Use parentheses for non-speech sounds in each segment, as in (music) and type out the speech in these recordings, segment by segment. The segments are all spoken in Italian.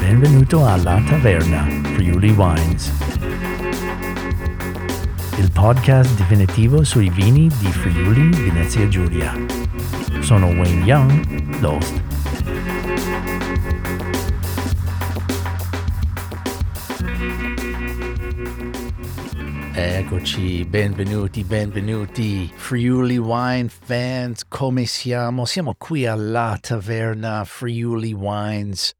Benvenuto alla Taverna Friuli Wines, il podcast definitivo sui vini di Friuli Venezia Giulia. Sono Wayne Young, l'host. Eccoci, benvenuti, benvenuti, Friuli Wine fans, come siamo? Siamo qui alla taverna Friuli Wines.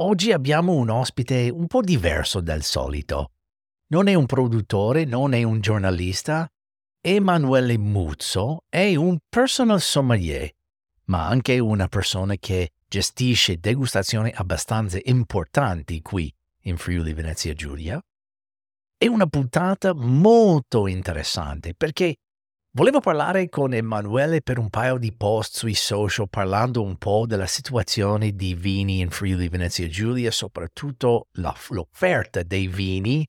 Oggi abbiamo un ospite un po' diverso dal solito. Non è un produttore, non è un giornalista. Emanuele Muzzo è un personal sommelier, ma anche una persona che gestisce degustazioni abbastanza importanti qui in Friuli Venezia Giulia è una puntata molto interessante perché volevo parlare con Emanuele per un paio di post sui social parlando un po' della situazione di vini in Friuli Venezia Giulia, soprattutto la, l'offerta dei vini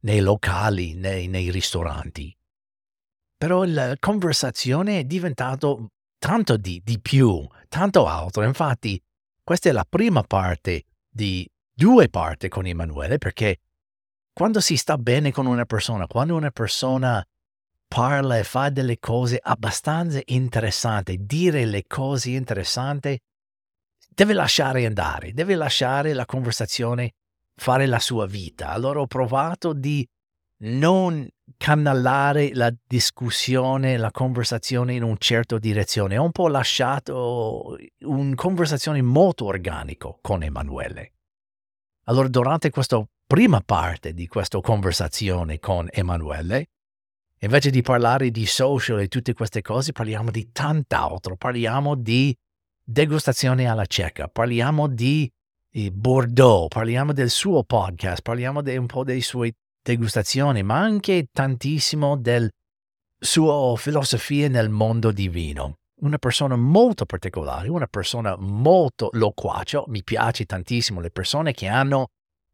nei locali, nei, nei ristoranti. Però la conversazione è diventata tanto di, di più, tanto altro. Infatti, questa è la prima parte di due parti con Emanuele perché quando si sta bene con una persona, quando una persona parla e fa delle cose abbastanza interessanti, dire le cose interessanti, deve lasciare andare, deve lasciare la conversazione fare la sua vita. Allora ho provato di non canalare la discussione, la conversazione in una certa direzione. Ho un po' lasciato una conversazione molto organica con Emanuele. Allora, durante questa prima parte di questa conversazione con Emanuele, invece di parlare di social e tutte queste cose, parliamo di tant'altro. Parliamo di degustazione alla cieca, parliamo di eh, Bordeaux, parliamo del suo podcast, parliamo di un po' delle sue degustazioni, ma anche tantissimo del suo filosofia nel mondo di vino. Una persona molto particolare, una persona molto loquace. Mi piace tantissimo le persone che hanno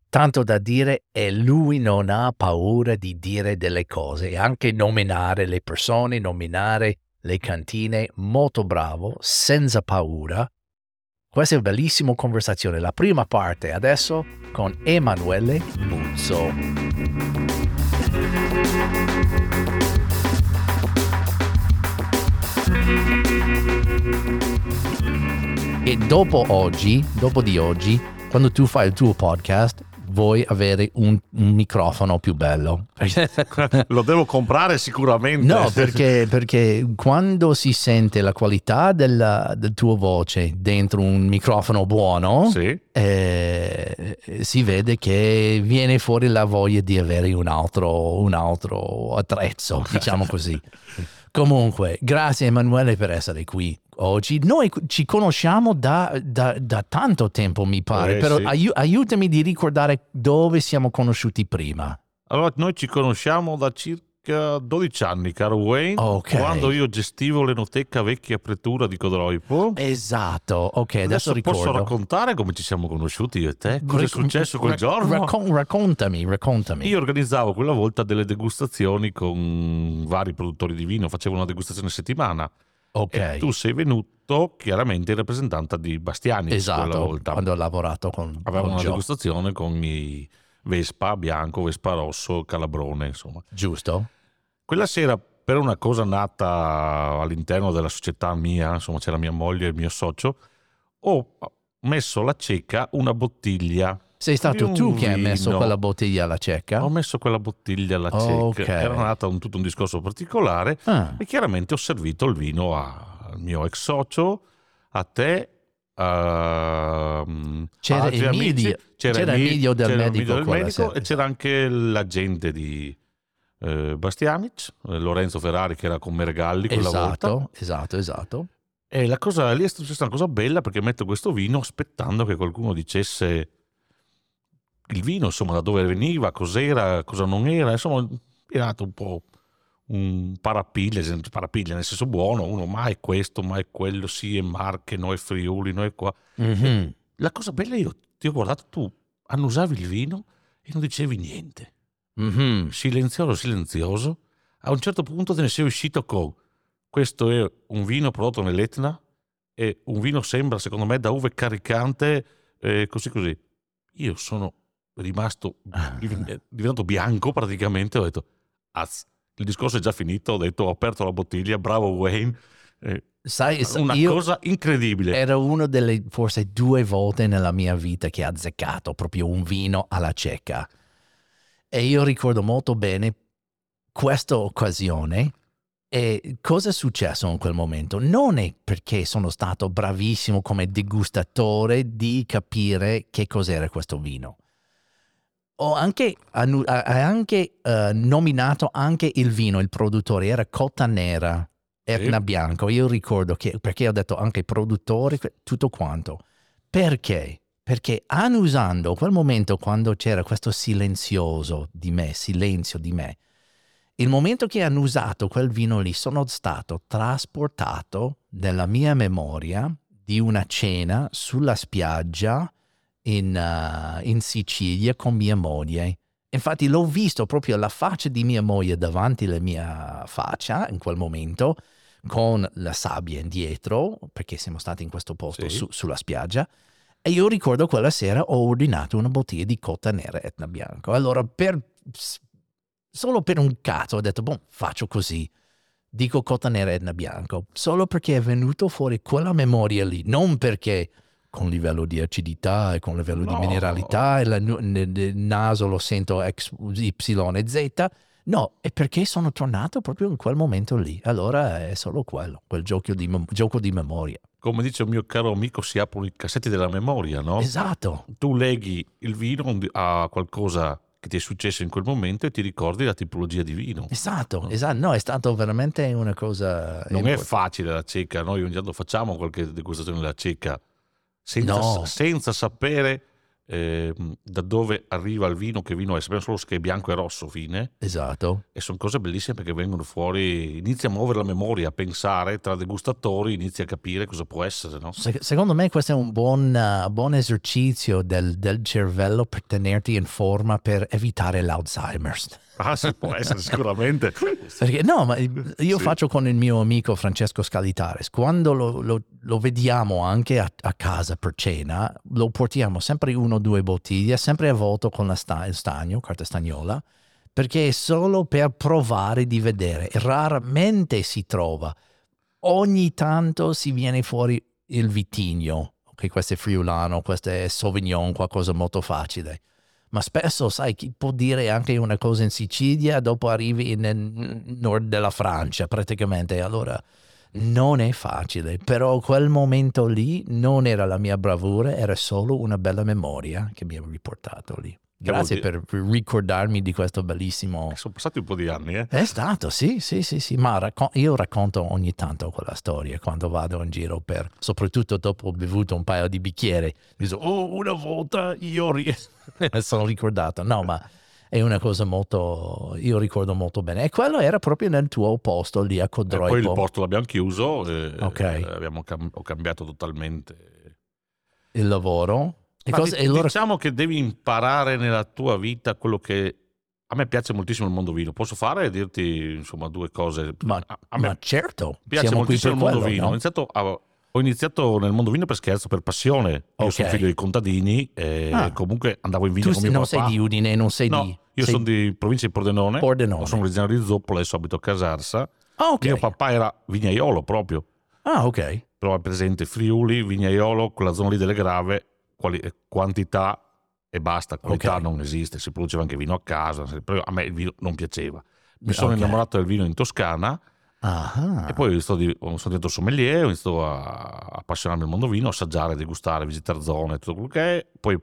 tanto da dire e lui non ha paura di dire delle cose e anche nominare le persone, nominare le cantine, molto bravo, senza paura. Questa è una bellissima conversazione, la prima parte adesso con Emanuele Muzzo. E dopo oggi, dopo di oggi, quando tu fai il tuo podcast, vuoi avere un, un microfono più bello. (laughs) Lo devo comprare sicuramente. No, perché, perché quando si sente la qualità della, del tuo voce dentro un microfono buono, sì. eh, si vede che viene fuori la voglia di avere un altro, un altro attrezzo, diciamo così. (laughs) Comunque, grazie Emanuele per essere qui oggi. Noi ci conosciamo da, da, da tanto tempo, mi pare, Eh, però sì. aiu- aiutami di ricordare dove siamo conosciuti prima. Allora, noi ci conosciamo da circa 12 anni, caro Wayne. Ok. Quando io gestivo l'enoteca vecchia pretura di Codroipo. Esatto, ok, adesso, Adesso ricordo. posso raccontare come ci siamo conosciuti io e te? Cosa è successo quel rac- giorno? raccon- raccontami, raccontami. Io organizzavo quella volta delle degustazioni con vari produttori di vino, facevo una degustazione a settimana. Ok, E tu sei venuto chiaramente in rappresentanza di Bastiani esatto, volta. quando ho lavorato con, Avevamo con una Gio. degustazione con i Vespa bianco, Vespa rosso, Calabrone, insomma. Giusto? Quella sera, per una cosa nata all'interno della società mia, insomma c'era mia moglie e il mio socio, ho messo alla cieca una bottiglia. Sei stato tu che hai messo vino. quella bottiglia alla cecca? Ho messo quella bottiglia alla cieca. Ok. Era nata un, tutto un discorso particolare Ah, e chiaramente ho servito il vino a- al mio ex socio, a te, a mm, C'era altri Emilio- amici. c'era Emi- Emilio del c'era medico del medico e c'era anche l'agente di eh, Bastianic, eh, Lorenzo Ferrari che era con Mergalli quella volta. esatto, esatto, esatto. E la cosa lì è successa una cosa bella perché metto questo vino aspettando che qualcuno dicesse il vino, insomma, da dove veniva, cos'era, cosa non era, insomma, è nato un po' un parapiglia, parapiglia nel senso buono, uno ma è questo, ma è quello, sì, è Marche, no è Friuli, no è qua. Mhm. La cosa bella io ti ho guardato tu, annusavi il vino e non dicevi niente. Mhm. silenzioso, silenzioso. A un certo punto te ne sei uscito con questo è un vino prodotto nell'Etna e un vino sembra, secondo me, da uve caricante, eh, così così. Io sono rimasto (laughs) div- diventato bianco praticamente, ho detto, "Az, il discorso è già finito, ho detto, ho aperto la bottiglia, bravo Wayne. Eh, Sai, sa- una cosa incredibile. era una delle forse due volte nella mia vita che ha azzeccato proprio un vino alla cieca. E io ricordo molto bene questa occasione e cosa è successo in quel momento. Non è perché sono stato bravissimo come degustatore di capire che cos'era questo vino. Ho anche, annu- ha anche eh, nominato anche il vino, il produttore, era Cotta Nera, Etna Sì. Bianco. Io ricordo che, perché ho detto anche produttore, tutto quanto. Perché? Perché annusando quel momento quando c'era questo silenzioso di me, silenzio di me, il momento che ho annusato quel vino lì sono stato trasportato nella mia memoria di una cena sulla spiaggia in, uh, in Sicilia con mia moglie. Infatti l'ho visto proprio la faccia di mia moglie davanti alla mia faccia in quel momento, con la sabbia indietro, perché siamo stati in questo posto Sì. su- sulla spiaggia. E io ricordo quella sera ho ordinato una bottiglia di cotta nera Etna Bianco. Allora, per, solo per un cazzo ho detto, boh, faccio così. Dico cotta nera Etna Bianco, solo perché è venuto fuori quella memoria lì, non perché con livello di acidità e con livello di No. mineralità e la nel naso lo sento X, Y e Z. No, è perché sono tornato proprio in quel momento lì. Allora è solo quello, quel gioco di, mem- gioco di memoria. Come dice un mio caro amico, si aprono i cassetti della memoria, no? Esatto. Tu leghi il vino a qualcosa che ti è successo in quel momento e ti ricordi la tipologia di vino. Esatto, esatto. No, è stato veramente una cosa... Non è import- facile la cieca, noi ogni tanto facciamo qualche degustazione della cieca senza, No. senza sapere ehm, da dove arriva il vino, che vino è, sappiamo solo che è bianco e rosso fine Esatto. e sono cose bellissime perché vengono fuori, inizia a muovere la memoria, a pensare tra degustatori, inizia a capire cosa può essere, no? Se- secondo me questo è un buon, uh, buon esercizio del, del cervello per tenerti in forma per evitare l'Alzheimer's. Ah, sì, può essere (laughs) sicuramente. Perché no, ma io Sì. faccio con il mio amico Francesco Scalitares, quando lo, lo- lo vediamo anche a, a casa per cena, lo portiamo sempre uno o due bottiglie, sempre avvolto con la sta- stagno, carta stagnola, perché è solo per provare di vedere. Raramente si trova. Ogni tanto si viene fuori il vitigno, che questo è friulano, questo è sauvignon, qualcosa molto facile. Ma spesso, sai, chi può dire anche una cosa in Sicilia, dopo arrivi nel nord della Francia, praticamente. Allora, non è facile, però quel momento lì non era la mia bravura, era solo una bella memoria che mi ha riportato lì. Grazie per ricordarmi di questo bellissimo... Sono passati un po' di anni, eh? È stato, sì, sì, sì, sì, ma racco- io racconto ogni tanto quella storia quando vado in giro per, soprattutto dopo ho bevuto un paio di bicchieri, dico, oh, una volta io ri-" (laughs) sono ricordato, no, ma è una cosa molto, io ricordo molto bene, e quello era proprio nel tuo posto lì a E Codroipo. poi il porto l'abbiamo chiuso, e, Ok. eh, abbiamo cam- ho cambiato totalmente. il lavoro. E e allora- Diciamo che devi imparare nella tua vita quello che a me piace moltissimo il mondo vino. Posso fare e dirti insomma due cose? ma, a, me ma certo, piace siamo moltissimo il mondo quello, vino. no? Ho, iniziato a- ho iniziato nel mondo vino per scherzo, per passione. Io Ok. sono figlio di contadini e Ah. comunque andavo in Tu vigna con mio non papà. sei di Udine, non sei no, di... io sei sono di provincia di Pordenone. Pordenone. Sono originario di Zoppola, adesso abito a Casarsa. Ah, ok. Mio papà era vignaiolo proprio. Ah, ok. però è presente Friuli, Vignaiolo, quella zona lì delle grave, quali- eh, quantità e basta, qualità Ok. non esiste, si produceva anche vino a casa, a me il vino non piaceva. Mi sono Ok. innamorato del vino in Toscana Ah, e poi sono diventato sommelier, ho iniziato a appassionarmi del mondo vino, assaggiare, degustare, visitare zone, tutto quello che è. Poi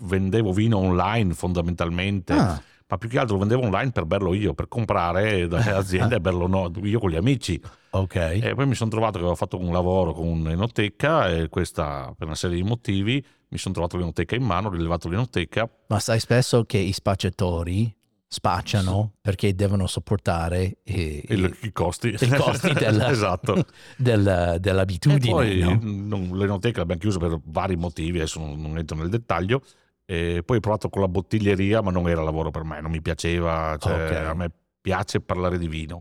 vendevo vino online fondamentalmente, ah, ma più che altro lo vendevo online per berlo io, per comprare dalle (laughs) aziende e berlo no, io con gli amici. ok. E poi mi sono trovato che avevo fatto un lavoro con un'enoteca e questa per una serie di motivi mi sono trovato l'enoteca in mano, ho rilevato l'enoteca. Ma sai spesso che i spacciatori spacciano perché devono sopportare i, e il- i costi, i costi (laughs) (laughs) del- esatto. del- E dell'abitudine. poi no? l'enoteca l'abbiamo chiusa per vari motivi, adesso non, non entro nel dettaglio. E poi ho provato con la bottiglieria, ma non era lavoro per me, non mi piaceva. Cioè, Ok. A me piace parlare di vino.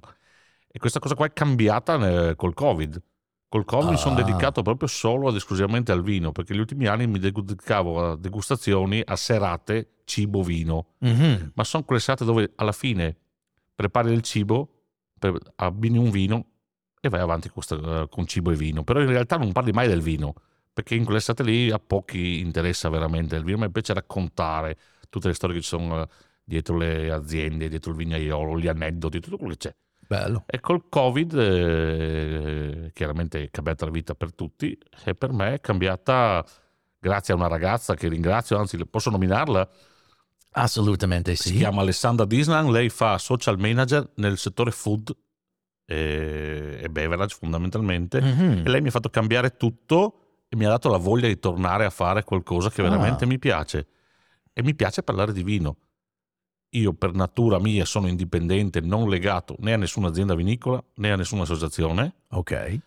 E questa cosa qua è cambiata nel- col Covid. Col Covid mi sono Ah. dedicato proprio solo ed esclusivamente al vino, perché gli ultimi anni mi dedicavo a degustazioni, a serate, cibo, vino. Mhm. Ma sono quelle serate dove alla fine prepari il cibo, abbini un vino e vai avanti sta- con cibo e vino. Però in realtà non parli mai del vino, perché in quelle serate lì a pochi interessa veramente il vino, ma invece raccontare tutte le storie che ci sono eh, dietro le aziende, dietro il vignaiolo, gli aneddoti, tutto quello che c'è. Bello. E col Covid, eh, chiaramente è cambiata la vita per tutti, e per me è cambiata grazie a una ragazza che ringrazio, anzi posso nominarla, Assolutamente si sì. chiama Alessandra Disnan, lei fa social manager nel settore food e, e beverage fondamentalmente, Mhm. e lei mi ha fatto cambiare tutto mi ha dato la voglia di tornare a fare qualcosa che Ah. veramente mi piace. E mi piace parlare di vino. Io per natura mia sono indipendente, non legato né a nessuna azienda vinicola né a nessuna associazione. Ok.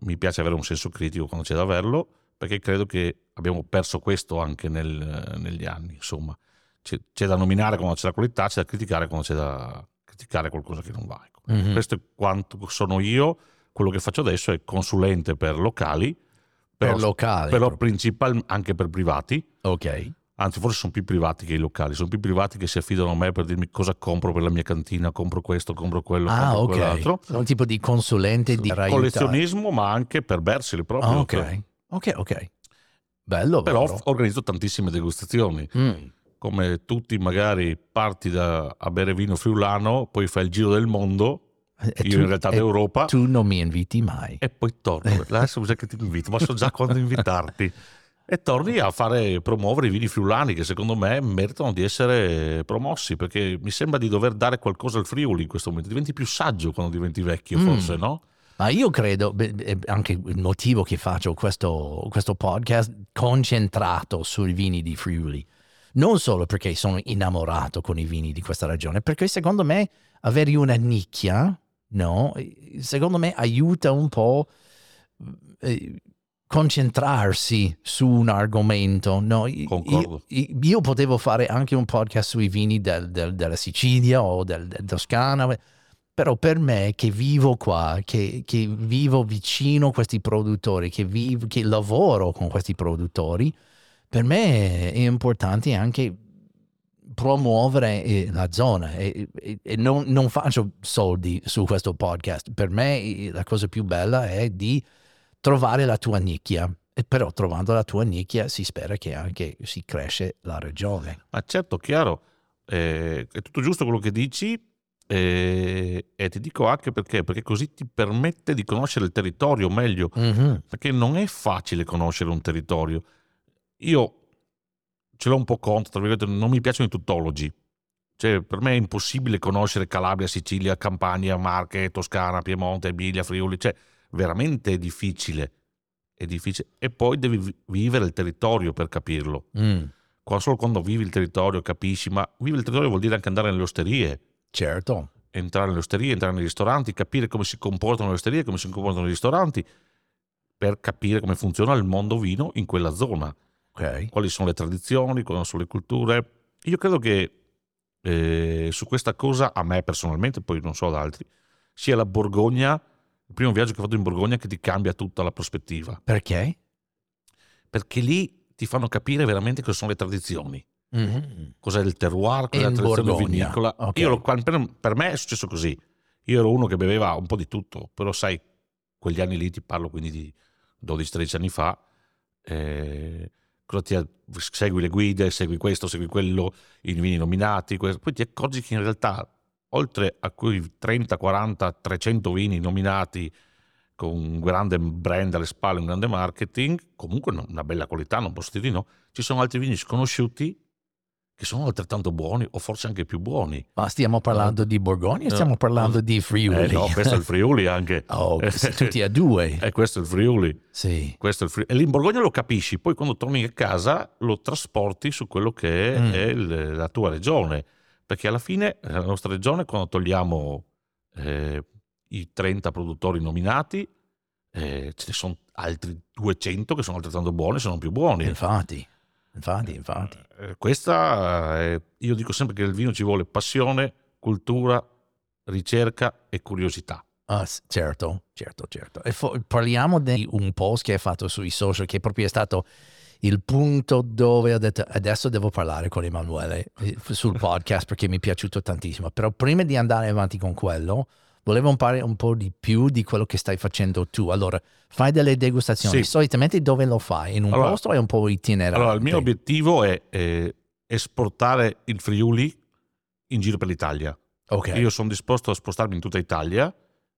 Mi piace avere un senso critico quando c'è da averlo, perché credo che abbiamo perso questo anche nel- negli anni. Insomma, c'è, c'è da nominare quando c'è la qualità, c'è da criticare quando c'è da criticare qualcosa che non va. Mhm. Questo è quanto sono io. Quello che faccio adesso è consulente per locali, però, per locali. però principal anche per privati. ok. Anzi, forse sono più privati che i locali, sono più privati che si affidano a me per dirmi cosa compro per la mia cantina, compro questo, compro quello, Ah, compro ok. quell'altro. Sono un tipo di consulente di aiutare. Collezionismo, ma anche per berseli proprio. Ah, ok. Ok, ok. Bello, Però vero? organizzo tantissime degustazioni. Mm. Come tutti, magari parti da, a bere vino friulano, poi fai il giro del mondo, E io tu- in realtà d'Europa, Tu non mi inviti mai. e poi torno. Adesso bisogna che ti invito, ma so già quando invitarti. (laughs) E torni a fare promuovere i vini friulani che secondo me meritano di essere promossi perché mi sembra di dover dare qualcosa al Friuli in questo momento. Diventi più saggio quando diventi vecchio, Mm. forse, no? Ma io credo, anche il motivo che faccio questo, questo podcast concentrato sui vini di Friuli, non solo perché sono innamorato con i vini di questa regione, perché secondo me avere una nicchia, no, secondo me aiuta un po' eh, concentrarsi su un argomento. No? Io-. Io, io potevo fare anche un podcast sui vini del- del- della Sicilia o del, del Toscana, però per me che vivo qua, che, che vivo vicino a questi produttori, che, vivo, che lavoro con questi produttori, per me è importante anche promuovere eh, la zona e, e- e non, non faccio soldi su questo podcast. Per me la cosa più bella è di trovare la tua nicchia. E però trovando la tua nicchia si spera che anche si cresce la regione. Ma certo, chiaro, eh, è tutto giusto quello che dici eh, e ti dico anche perché, perché così ti permette di conoscere il territorio meglio, Mhm. perché non è facile conoscere un territorio. Io ce l'ho un po' contro, tra virgolette, non mi piacciono i tuttologi. Cioè, per me è impossibile conoscere Calabria, Sicilia, Campania, Marche, Toscana, Piemonte, Emilia, Friuli, cioè veramente è difficile. È difficile. E poi devi vi- vivere il territorio per capirlo. Mm, Qua- Solo quando vivi il territorio capisci, ma vivere il territorio vuol dire anche andare nelle osterie, certo. entrare nelle osterie, entrare nei ristoranti, capire come si comportano le osterie, come si comportano i ristoranti, per capire come funziona il mondo vino in quella zona, Ok. quali sono le tradizioni, quali sono le culture. Io credo che eh, su questa cosa, a me personalmente, poi non so ad altri, sia la Borgogna, il primo viaggio che ho fatto in Borgogna che ti cambia tutta la prospettiva, Perché? perché lì ti fanno capire veramente cosa sono le tradizioni. Mhm. cos'è il terroir, cos'è In la tradizione Borgogna, vinicola. ok. Io per, per me è successo così. Io ero uno che beveva un po' di tutto, però sai, quegli anni lì ti parlo quindi di 12-13 anni fa. eh, cosa ti- segui le guide, segui questo, segui quello, i vini nominati, questo. poi ti accorgi che in realtà, oltre a quei 30, 40, 300 vini nominati con un grande brand alle spalle, un grande marketing, comunque una bella qualità, non posso dire di no, ci sono altri vini sconosciuti che sono altrettanto buoni o forse anche più buoni. Ma stiamo parlando di Borgogna o No. stiamo parlando di Friuli? Eh no, questo è il Friuli anche. (laughs) oh, tutti e due. (laughs) E questo è il Friuli. Sì. Questo è il Friuli. E lì in Borgogna lo capisci, poi quando torni a casa lo trasporti su quello che è, Mm. è la tua regione. Perché alla fine la nostra regione, quando togliamo eh, i 30 produttori nominati, eh, ce ne sono altri 200 che sono altrettanto buoni, se non più buoni. Infatti. Infatti, infatti. Eh, questa, è- io dico sempre che nel vino ci vuole passione, cultura, ricerca e curiosità. Ah, certo, certo, certo. E fo- parliamo di un post che hai fatto sui social che proprio è stato il punto dove ho detto adesso devo parlare con Emanuele eh, sul podcast perché mi è piaciuto tantissimo. Però prima di andare avanti con quello, volevo imparare un po' di più di quello che stai facendo tu. Allora, fai delle degustazioni. Sì. Solitamente dove lo fai? In un Allora- posto o è un po' itinerante? Allora, il mio obiettivo è eh, esportare il Friuli in giro per l'Italia. Ok, Io sono disposto a spostarmi in tutta Italia,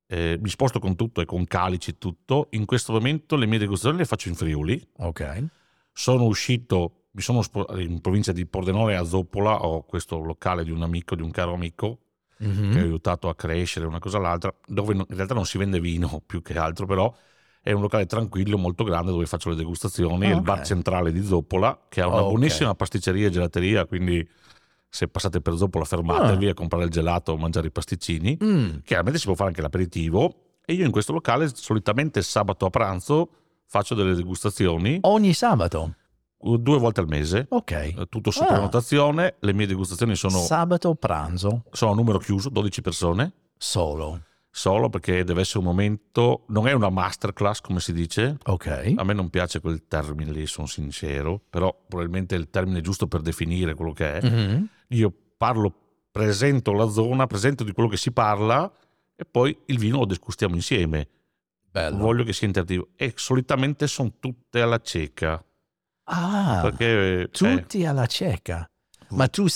eh, mi sposto con tutto e con calici e tutto. In questo momento le mie degustazioni le faccio in Friuli. ok. Sono uscito, mi sono spo- in provincia di Pordenone a Zoppola, ho questo locale di un amico, di un caro amico, Mhm. che ho aiutato a crescere una cosa all'altra, dove in realtà non si vende vino (laughs) più che altro, però è un locale tranquillo, molto grande, dove faccio le degustazioni. Ah, è il bar centrale di Zoppola, che ha una Ok. buonissima pasticceria e gelateria, quindi se passate per Zoppola fermatevi a comprare il gelato o mangiare i pasticcini. Mm, Chiaramente si può fare anche l'aperitivo e io in questo locale solitamente sabato a pranzo faccio delle degustazioni Ogni sabato. Due volte al mese, Ok. eh, tutto su Ah. prenotazione, le mie degustazioni sono, Sabato pranzo sono a numero chiuso, 12 persone, solo. solo perché deve essere un momento, non è una masterclass come si dice, Ok. a me non piace quel termine lì, sono sincero, però probabilmente è il termine giusto per definire quello che è. Mhm. Io parlo, presento la zona, presento di quello che si parla e poi il vino lo degustiamo insieme. Bello. Voglio che sia interattivo e solitamente sono tutte alla cieca. Ah, Perché eh, tutti alla cieca. Ma tu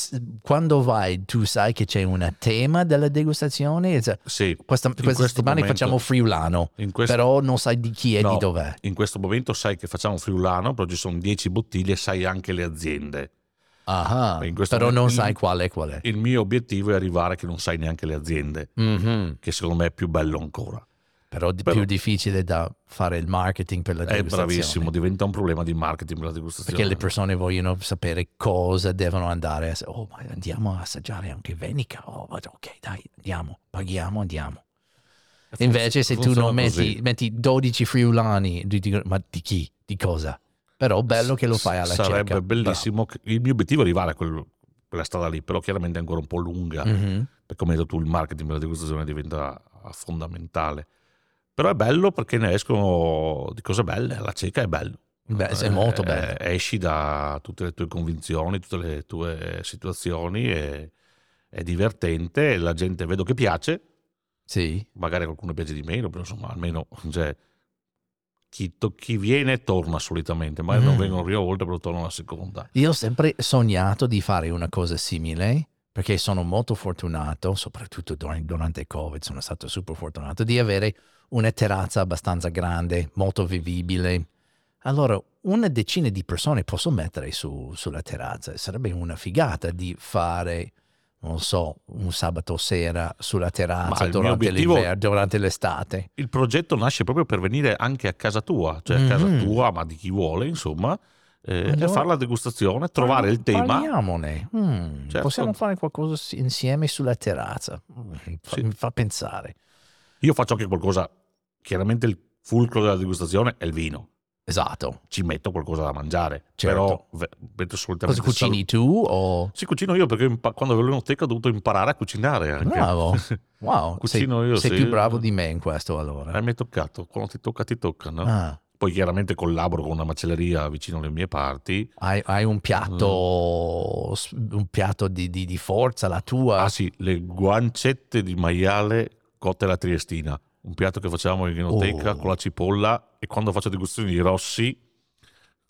quando vai, tu sai che c'è un tema della degustazione? Sì, Questa, questa settimana momento- facciamo friulano, questo, però non sai di chi e No. di dov'è. in questo momento sai che facciamo friulano, però ci sono 10 bottiglie e sai anche le aziende. Ah, però non sai qual è qual è. Il mio obiettivo è arrivare che non sai neanche le aziende, Mhm. che secondo me è più bello ancora. Però è Però- più difficile da fare il marketing per la È degustazione. bravissimo, diventa un problema di marketing per la degustazione. Perché le persone vogliono sapere cosa devono andare a... Oh, ma andiamo a assaggiare anche Venica. Oh, ma ok, dai, andiamo, paghiamo, andiamo. Invece se tu non metti, metti 12 friulani, di- di- ma di chi? Di cosa? Però bello che lo fai alla Sarebbe cieca. bellissimo. che- Il mio obiettivo è arrivare a quel- quella strada lì, però chiaramente è ancora un po' lunga. Bravo. Mhm. Perché come hai detto tu, il marketing per la degustazione diventa fondamentale. Però è bello perché ne escono di cose belle. La cieca è bello. Beh, è molto bello. Eh, esci da tutte le tue convinzioni, tutte le tue situazioni e è divertente. La gente vedo che piace. Sì. magari qualcuno piace di meno, però insomma almeno cioè, chi, to- chi viene torna solitamente, non Mm. vengono la prima volta, però tornano la seconda. Io ho sempre sognato di fare una cosa simile perché sono molto fortunato, soprattutto dur- durante il Covid, sono stato super fortunato di avere una terrazza abbastanza grande, molto vivibile. Allora, una decina di persone posso mettere su- sulla terrazza. Sarebbe una figata di fare, non so, un sabato sera sulla terrazza durante, obiettivo- durante l'estate. Il progetto nasce proprio per venire anche a casa tua, cioè a casa Mhm. tua, ma di chi vuole, insomma, eh, e Allora- fare la degustazione, trovare il tema. Parliamone. Mm, Certo. Possiamo fare qualcosa insieme sulla terrazza. Mm, fa- Sì. Mi fa pensare. Io faccio anche qualcosa, chiaramente il fulcro della degustazione è il vino. Esatto. Ci metto qualcosa da mangiare, Certo. però metto Cosa cucini tu o... Sì, cucino io perché impa- quando avevo l'enoteca ho dovuto imparare a cucinare anche. Bravo. (laughs) Wow. Cucino sei, io, sei sì. più bravo di me in questo allora. Eh, mi è toccato, quando ti tocca ti tocca, no? Ah, Poi chiaramente collaboro con una macelleria vicino alle mie parti. hai, hai un piatto, s- un piatto di, di- di forza, la tua. Mm. Ah sì, le guancette di maiale cotte alla triestina. Un piatto che facciamo in enoteca Oh. con la cipolla e quando faccio degustazioni di rossi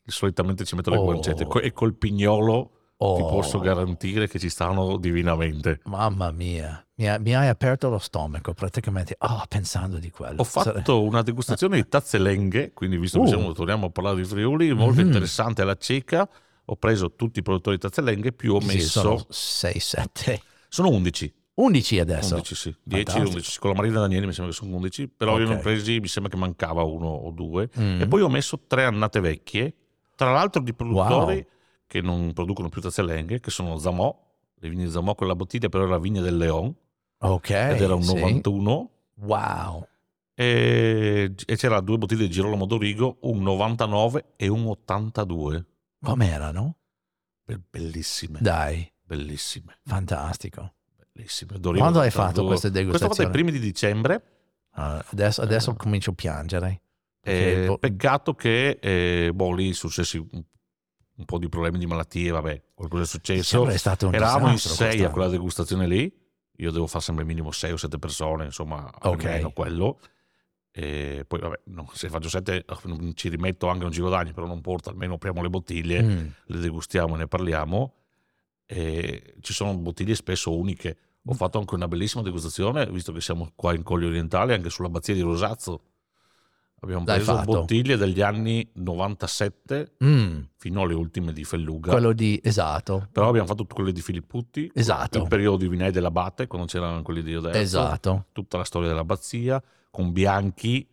solitamente ci metto le Oh. guancette e col pignolo ti Oh, posso garantire che ci stanno divinamente. Mamma mia, mi, ha- mi hai aperto lo stomaco praticamente. Ah, pensando di quello. Ho fatto una degustazione di tazze lenghe, quindi visto che Uh. siamo, torniamo a parlare di Friuli, molto Mhm. interessante alla cieca. Ho preso tutti i produttori di tazze lenghe, più ho Sì, messo... sono 6, 7, sono 11. 11 adesso. 11 sì, 10, Fantastico. 11. Con la Marina Danieli mi sembra che sono 11, però io Ok. ne ho presi, mi sembra che mancava uno o due. Mm. E poi ho messo tre annate vecchie, tra l'altro di produttori che non producono più tazze lenghe, che sono Zamò, le vigne di Zamò con la bottiglia, però era la vigna del Leon, Ok. ed era un sì. 91. Wow. E, e c'era due bottiglie di Girolamo Dorigo, un 99 e un 82. Com'erano? be- bellissime, Dai, bellissime, fantastico. bellissime. Dorivo- Quando hai fatto queste Questa volta ai degustazioni? primi di dicembre. Ah, adesso, adesso comincio a piangere. Eh, boh- peccato che eh, boh, lì successi un, un po' di problemi di malattie, vabbè, qualcosa è successo. È stato un Eravamo in sei a quella degustazione lì. Io devo fare sempre minimo sei o sette persone, insomma, almeno quello. E poi, vabbè, no, se faccio sette eh, ci rimetto anche un giro d'anni, però non porta, almeno apriamo le bottiglie, Mm. le degustiamo e ne parliamo. E ci sono bottiglie spesso uniche. Ho fatto anche una bellissima degustazione, visto che siamo qua in Colli Orientali, anche sull'abbazia di Rosazzo. Abbiamo L'hai preso fatto? bottiglie degli anni 97 Mm, fino alle ultime di Felluga. quello di esatto. Però abbiamo fatto quelle di Filipputti, Esatto. il periodo di Vinay dell'Abate, quando c'erano quelli di Oderzo, Esatto. tutta la storia dell'abbazia, con bianchi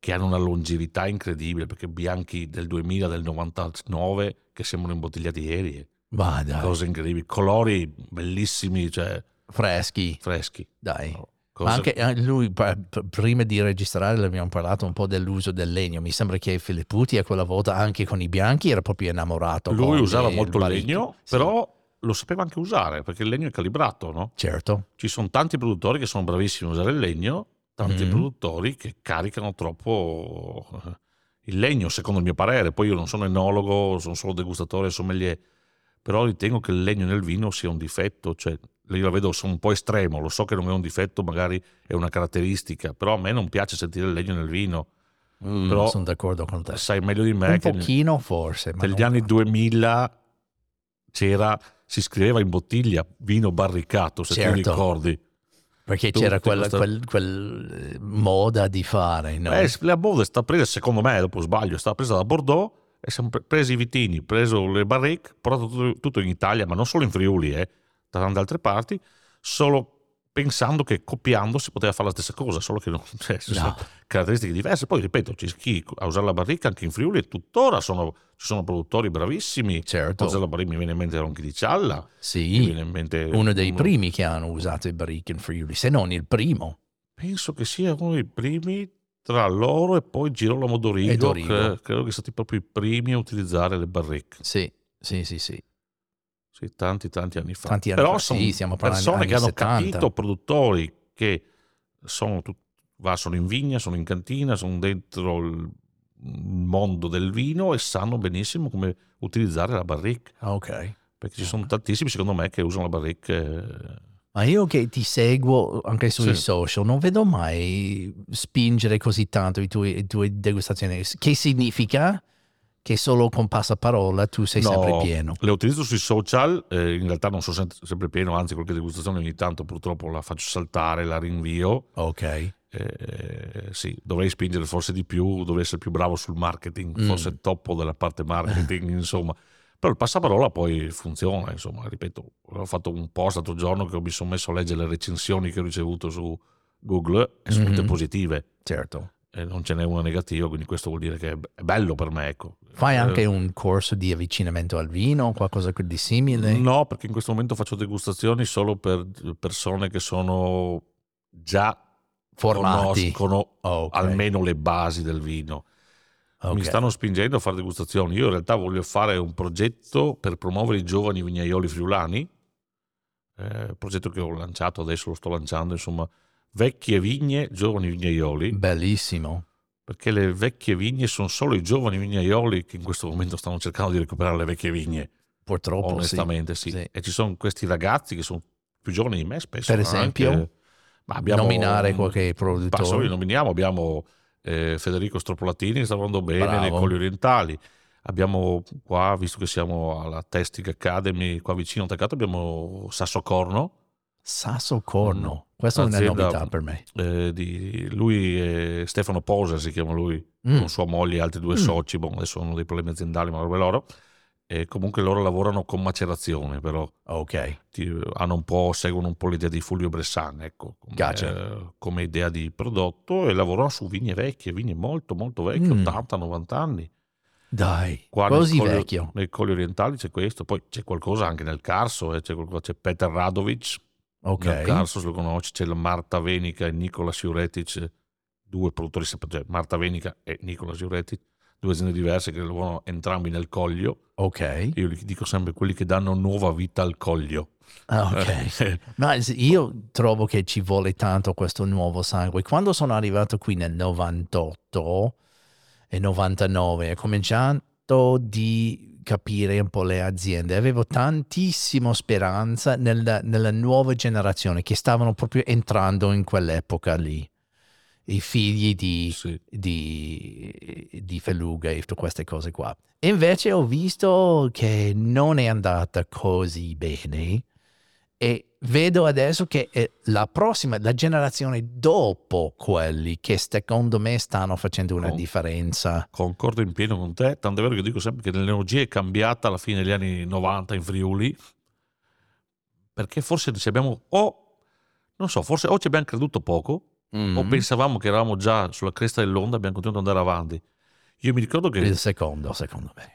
che hanno una longevità incredibile, perché bianchi del 2000, del 99, che sembrano imbottigliati ieri, Va dai, cose incredibili, colori bellissimi, cioè freschi, freschi. dai. Cose- Ma anche eh, lui, prima di registrare, l'abbiamo parlato un po' dell'uso del legno. Mi sembra che Filipputi a quella volta, anche con i bianchi, era proprio innamorato. Lui usava molto il legno, Sì, però lo sapeva anche usare, perché il legno è calibrato, no? Certo. Ci sono tanti produttori che sono bravissimi a usare il legno, tanti Mhm. produttori che caricano troppo eh, il legno, secondo il mio parere. Poi io non sono enologo, sono solo degustatore, sommelier, però ritengo che il legno nel vino sia un difetto, cioè io la vedo sono un po' estremo, lo so che non è un difetto, magari è una caratteristica, però a me non piace sentire il legno nel vino. Mm, Però- sono d'accordo con te. Sai meglio di me Un che pochino forse. Ma negli anni 2000 c'era, si scriveva in bottiglia vino barricato, se ti Certo. ricordi. Perché tutte c'era quella queste- quel, quel, eh, moda di fare, no? Eh, la Bode sta presa, secondo me, dopo sbaglio, è stata presa da Bordeaux e siamo pre- presi i vitini, preso le barrique, portato tutto, tutto in Italia, ma non solo in Friuli, eh, da tante altre parti, solo pensando che copiando si poteva fare la stessa cosa, solo che non, (laughs) cioè, ci sono No. caratteristiche diverse. Poi, ripeto, c'è chi a usare la barrica anche in Friuli e tuttora sono, ci sono produttori bravissimi. certo. A usare la barrica mi viene in mente Ronchi di Cialla, Sì, mente uno dei primi che hanno usato i baricchi in Friuli, se non il primo. penso che sia uno dei primi tra loro e poi Girolamo Dorigo, E Dorigo. che credo che siano stati proprio i primi a utilizzare le barrique. Sì, sì, sì, sì. Sì, tanti, tanti anni fa. Tanti anni Però fa, sono sì, persone che hanno 70. capito, produttori che sono, tut- va, sono in vigna, sono in cantina, sono dentro il mondo del vino e sanno benissimo come utilizzare la barrique. Ok. Perché ci sono tantissimi, secondo me, che usano la barrique. Ma io che ti seguo anche sui Sì. social non vedo mai spingere così tanto i tuoi, i tuoi degustazioni. Che significa che solo con passaparola tu sei No, sempre pieno. Le utilizzo sui social, eh, in realtà non sono sempre, pieno, anzi qualche degustazione ogni tanto purtroppo la faccio saltare, la rinvio. Ok. Eh, sì, dovrei spingere forse di più, dovrei essere più bravo sul marketing, Mm. forse toppo della parte marketing, (laughs) insomma. Però il passaparola poi funziona, insomma, ripeto, ho fatto un post l'altro giorno che mi sono messo a leggere le recensioni che ho ricevuto su Google e sono tutte Mhm. positive Certo. e non ce n'è una negativa, quindi questo vuol dire che è be- è bello per me, ecco. Fai Eh, anche un corso di avvicinamento al vino, qualcosa di simile? No, perché in questo momento faccio degustazioni solo per persone che sono già Formati. conoscono Ok, almeno le basi del vino. Ok. Mi stanno spingendo a fare degustazioni. Io in realtà voglio fare un progetto per promuovere i giovani vignaioli friulani, eh, progetto che ho lanciato adesso, lo sto lanciando, insomma, vecchie vigne, giovani vignaioli, Bellissimo. perché le vecchie vigne sono solo i giovani vignaioli che in questo momento stanno cercando di recuperare le vecchie vigne, Purtroppo onestamente sì. sì. E ci sono questi ragazzi che sono più giovani di me spesso. Per anche- esempio? ma sì. abbiamo, Nominare qualche Passo, produttore. li nominiamo, abbiamo eh, Federico Stropolatini sta andando bene nei Bravo. Colli Orientali. Abbiamo qua, visto che siamo alla Testing Academy, qua vicino attaccato, abbiamo Sasso Corno. Sasso Corno. Questa è una novità per me. eh, di, lui Stefano Poser, si chiama lui, Mm. con sua moglie e altri due Mm. soci. Boh, adesso hanno dei problemi aziendali, ma robe loro. E comunque loro lavorano con macerazione, però Ok. ti- hanno un po', seguono un po' l'idea di Fulvio Bressan, ecco, come, Gotcha. eh, come idea di prodotto e lavorano su vigne vecchie, vigne molto molto vecchie, Mm. 80-90 anni. Dai, Qua così colli- vecchio. Nei colli orientali c'è questo, poi c'è qualcosa anche nel Carso, eh, c'è, qualcosa- c'è Peter Radovic, Ok. nel Carso se lo conosci, c'è la Marta Venica e Nicola Siuretic, due produttori, cioè Marta Venica e Nicola Siuretic, due aziende diverse che lavorano entrambi nel Coglio. Ok. Io gli dico sempre quelli che danno nuova vita al Coglio. Ah, ok. (laughs) Ma io trovo che ci vuole tanto questo nuovo sangue. Quando sono arrivato qui nel 98 e 99 ho cominciato di capire un po' le aziende. Avevo tantissima speranza nella, nella nuova generazione che stavano proprio entrando in quell'epoca lì. I figli di, Sì. di, di Feluga e tutte queste cose qua. Invece ho visto che non è andata così bene e vedo adesso che è la prossima, la generazione dopo quelli che secondo me stanno facendo una Oh. differenza. Concordo in pieno con te, tanto è vero che dico sempre che l'energia è cambiata alla fine degli anni 90 in Friuli, perché forse ci abbiamo, o non so, forse o ci abbiamo creduto poco, o Mm. pensavamo che eravamo già sulla cresta dell'onda, abbiamo continuato ad andare avanti. Io mi ricordo che Il secondo, secondo me.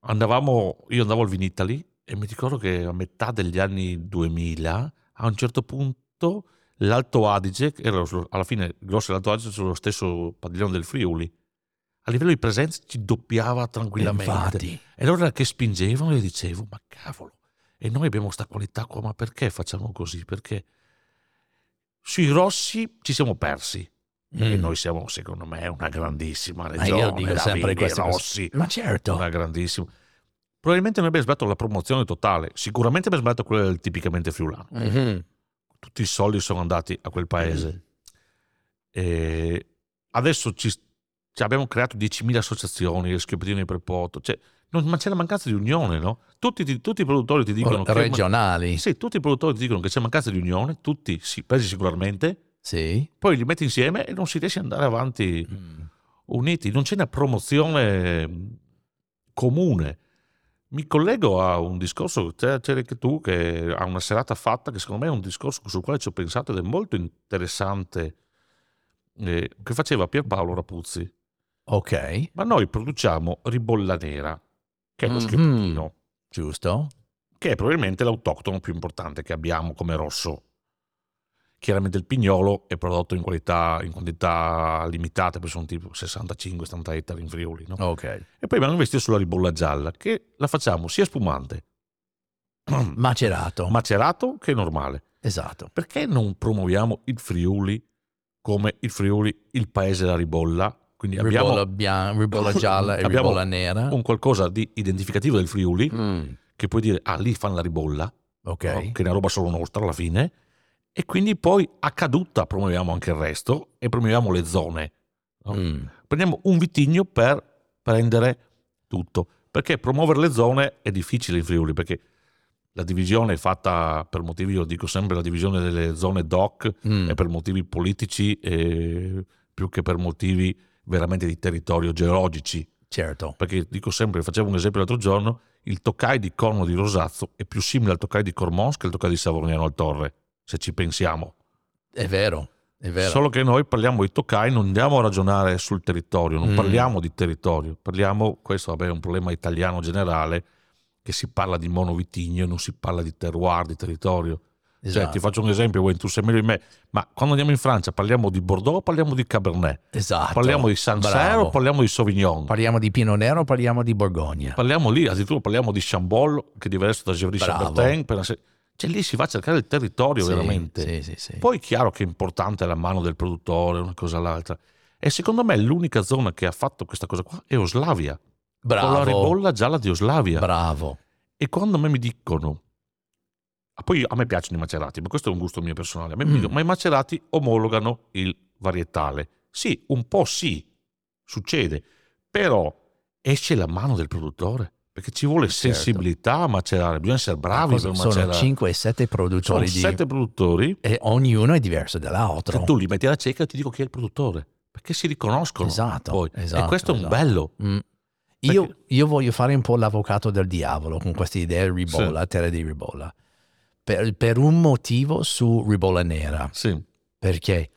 andavamo, io andavo al Vinitali e mi ricordo che a metà degli anni 2000, a un certo punto, l'Alto Adige, era alla fine il grosso dell'Alto Adige sullo stesso padiglione del Friuli, a livello di presenza ci doppiava tranquillamente. Infatti, E allora che spingevano e dicevo, ma cavolo, e noi abbiamo questa qualità qua, ma perché facciamo così? Perché sui rossi ci siamo persi. E Mm. noi siamo, secondo me, una grandissima Ma regione. io dico sempre cose. rossi. Ma certo. Una grandissima. Probabilmente noi abbiamo sbagliato la promozione totale. Sicuramente abbiamo sbagliato quella del tipicamente friulano. Mhm. Tutti i soldi sono andati a quel paese. E adesso ci, ci abbiamo creato 10.000 associazioni, le schioppetine di prepoto. Cioè, non- ma c'è la mancanza di unione, no? Tutti, ti- tutti i produttori ti dicono che... Regionali. Sì, tutti i produttori ti dicono che c'è mancanza di unione, tutti sì, presi singolarmente, Sì. poi li metti insieme e non si riesce ad andare avanti Mm. uniti, non c'è una promozione mh, comune. Mi collego a un discorso, c'eri anche tu, che ha una serata fatta, che secondo me è un discorso sul quale ci ho pensato ed è molto interessante, eh, che faceva Pierpaolo Rapuzzi. Ok. Ma noi produciamo ribolla nera, che è lo Mhm. schioppino, Giusto. che è probabilmente l'autoctono più importante che abbiamo come rosso. Chiaramente il pignolo è prodotto in, qualità, in quantità limitate, perché sono tipo 65-70 ettari in Friuli. no? Ok. E poi abbiamo investito sulla ribolla gialla, che la facciamo sia spumante, (clears throat) Macerato. macerato che normale. esatto. Perché non promuoviamo il Friuli come il Friuli, il paese della ribolla? Quindi abbiamo Ribolla, bian- ribolla gialla e Abbiamo ribolla nera. un qualcosa di identificativo del Friuli, Mm. che puoi dire, ah, lì fanno la ribolla, Ok. no? che è una roba solo nostra alla fine, e quindi poi a caduta promuoviamo anche il resto e promuoviamo le zone. no? Mm. Prendiamo un vitigno per prendere tutto, perché promuovere le zone è difficile in Friuli, perché la divisione è fatta per motivi, io dico sempre, la divisione delle zone DOC Mm. è per motivi politici più che per motivi veramente di territorio geologici. Certo. Perché dico sempre, facevo un esempio l'altro giorno, il toccai di Corno di Rosazzo è più simile al toccai di Cormons che al toccai di Savorniano al Torre, se ci pensiamo. È vero. È vero. Solo che noi parliamo di toccai, non andiamo a ragionare sul territorio, non Mm. parliamo di territorio, parliamo, questo vabbè, è un problema italiano generale, che si parla di monovitigno e non si parla di terroir, di territorio. Cioè, Esatto. ti faccio un esempio, Wayne, tu sei meglio di me, ma quando andiamo in Francia parliamo di Bordeaux o parliamo di Cabernet? Esatto. Parliamo di Sancerre Bravo. o parliamo di Sauvignon? Parliamo di Pino Nero o parliamo di Borgogna? Parliamo lì, addirittura parliamo di Chambol, che è diverso da Bravo. Chambertin. Cioè lì si va a cercare il territorio Sì, veramente. Sì, sì. Poi è chiaro che è importante la mano del produttore, una cosa all'altra. E secondo me l'unica zona che ha fatto questa cosa qua è Oslavia, con la Bravo. ribolla gialla di Oslavia. Bravo. E quando a me mi dicono, poi a me piacciono i macerati, ma questo è un gusto mio personale, a Mm. dicono, ma i macerati omologano il varietale. Sì, un po' sì, succede, però esce la mano del produttore, perché ci vuole Certo. sensibilità a macerare, bisogna essere bravi per sono macerare. 5-7 Sono produttori di... sette produttori, E ognuno è diverso dall'altro. che tu li metti alla cieca e ti dico chi è il produttore, perché si riconoscono. Esatto, poi. esatto, e questo è un esatto. bello. Mm. Io, Perché- io voglio fare un po' l'avvocato del diavolo con questa idea di ribolla, terra di ribolla. Per, per un motivo su ribolla nera. Sì, Perché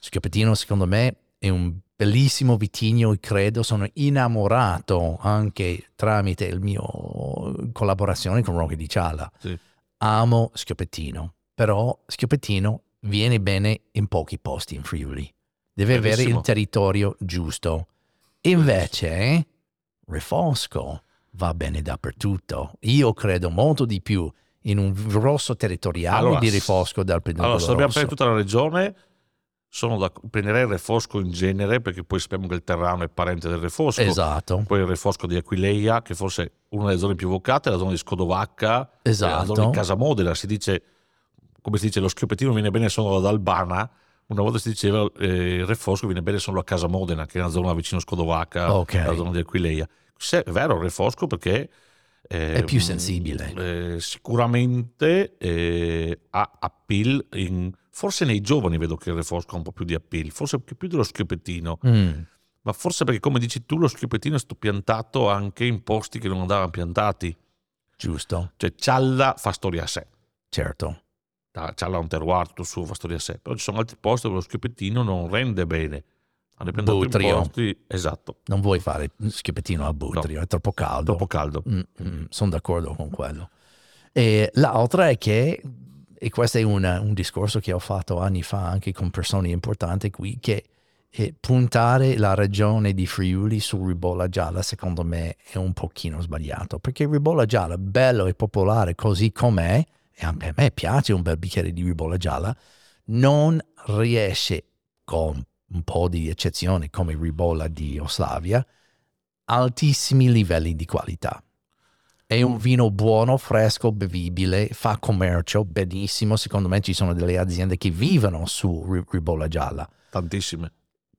Schioppettino, secondo me, è un bellissimo vitigno e credo sono innamorato anche tramite il mio collaborazione con Rocky di Ciala. sì. Amo Schioppettino, però Schioppettino viene bene in pochi posti in Friuli. Deve avere il territorio giusto. Invece, eh, Refosco va bene dappertutto. Io credo molto di più in un rosso territoriale Allora, di Refosco dal pedicolo Allora, se dobbiamo prendere tutta la regione, sono da, prenderei il refosco in genere, perché poi sappiamo che il Terrano è parente del refosco. Esatto, Poi il refosco di Aquileia, che forse è una delle zone più vocate, è la zona di Scodovacca, la esatto. zona di Casa Modena. Si dice, come si dice, lo schioppettino viene bene solo ad Albana. Una volta si diceva eh, il refosco viene bene solo a Casa Modena, che è una zona vicino a Scodovacca, Ok. la zona di Aquileia. Se- È vero, il refosco perché... eh, È più sensibile. eh, sicuramente eh, ha appeal, in- forse nei giovani vedo che il refosco ha un po' più di appeal, forse più più dello schioppettino, Mm, ma forse perché come dici tu lo schioppettino è stato piantato anche in posti che non andavano piantati, giusto, cioè Cialla fa storia a sé, certo. Cialla ha un terroir tutto suo, fa storia a sé, però ci sono altri posti dove lo schioppettino non rende bene, hanno piantato Butrio. in posti, esatto, Non vuoi fare schippettino a Butrio, è troppo caldo. troppo caldo. sono d'accordo con quello. E l'altra è che, e questo è una- un discorso che ho fatto anni fa anche con persone importanti qui, che eh, puntare la regione di Friuli sul ribolla gialla secondo me è un pochino sbagliato, perché ribolla gialla, bello e popolare così com'è, e a me, a me piace un bel bicchiere di ribolla gialla, non riesce, con un po' di eccezione come ribolla di Oslavia, altissimi livelli di qualità. È un vino buono, fresco, bevibile, fa commercio benissimo. Secondo me ci sono delle aziende che vivono su ri- ribolla gialla, Tantissime.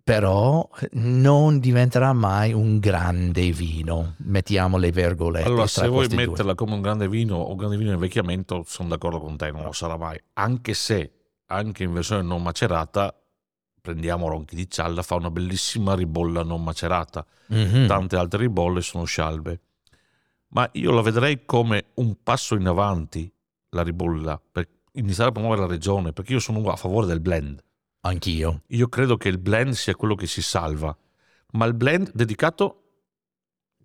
però non diventerà mai un grande vino. Mettiamo le vergolette. Allora, se vuoi due. metterla come un grande vino o un grande vino in invecchiamento, sono d'accordo con te, non lo sarà mai. Anche se, anche in versione non macerata, prendiamo Ronchi di Cialla, fa una bellissima ribolla non macerata. Mhm. Tante altre ribolle sono scialbe. Ma io la vedrei come un passo in avanti, la ribolla, per iniziare a promuovere la regione, perché io sono a favore del blend. Anch'io. Io credo che il blend sia quello che si salva, ma il blend dedicato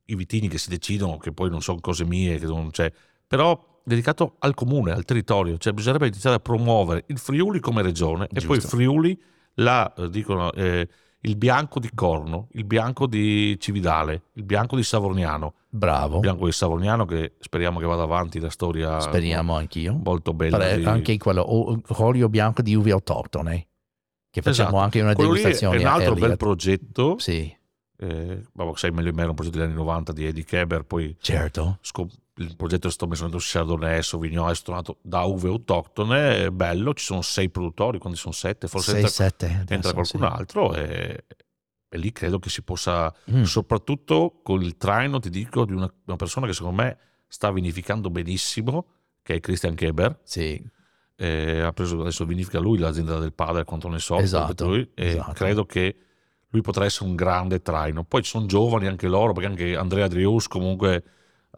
i vitini che si decidono, che poi non sono cose mie, che non c'è, però dedicato al comune, al territorio, cioè bisognerebbe iniziare a promuovere il Friuli come regione e poi il Giusto. Friuli, la, eh, dicono, eh, il bianco di Corno, il bianco di Cividale, il bianco di Savorniano, Bravo. il bianco di Savorniano che speriamo che vada avanti la storia Speriamo anch'io. molto bella. Pare- di- Anche quello, o- olio bianco di uve autoctone. Che facciamo Esatto. anche una Quello lì è degustazione un altro bel progetto Sì, eh, vabbè, sai meglio di me, era un progetto degli anni 90 di Eddie Keber, poi certo. scop- il progetto è stato messo Chardonnay, Sauvignon, è stato nato da uve autoctone, è bello, ci sono sei produttori, quando sono sette, forse 6, entra, 7. entra qualcun altro e, e lì credo che si possa, Mm. soprattutto con il traino, ti dico, di una, una persona che secondo me sta vinificando benissimo, che è Christian Keber, Sì, eh, ha preso adesso vinifica lui l'azienda del padre quanto ne so Esatto, lui, e esatto. credo che lui potrà essere un grande traino poi ci sono giovani anche loro perché anche Andrea Drius comunque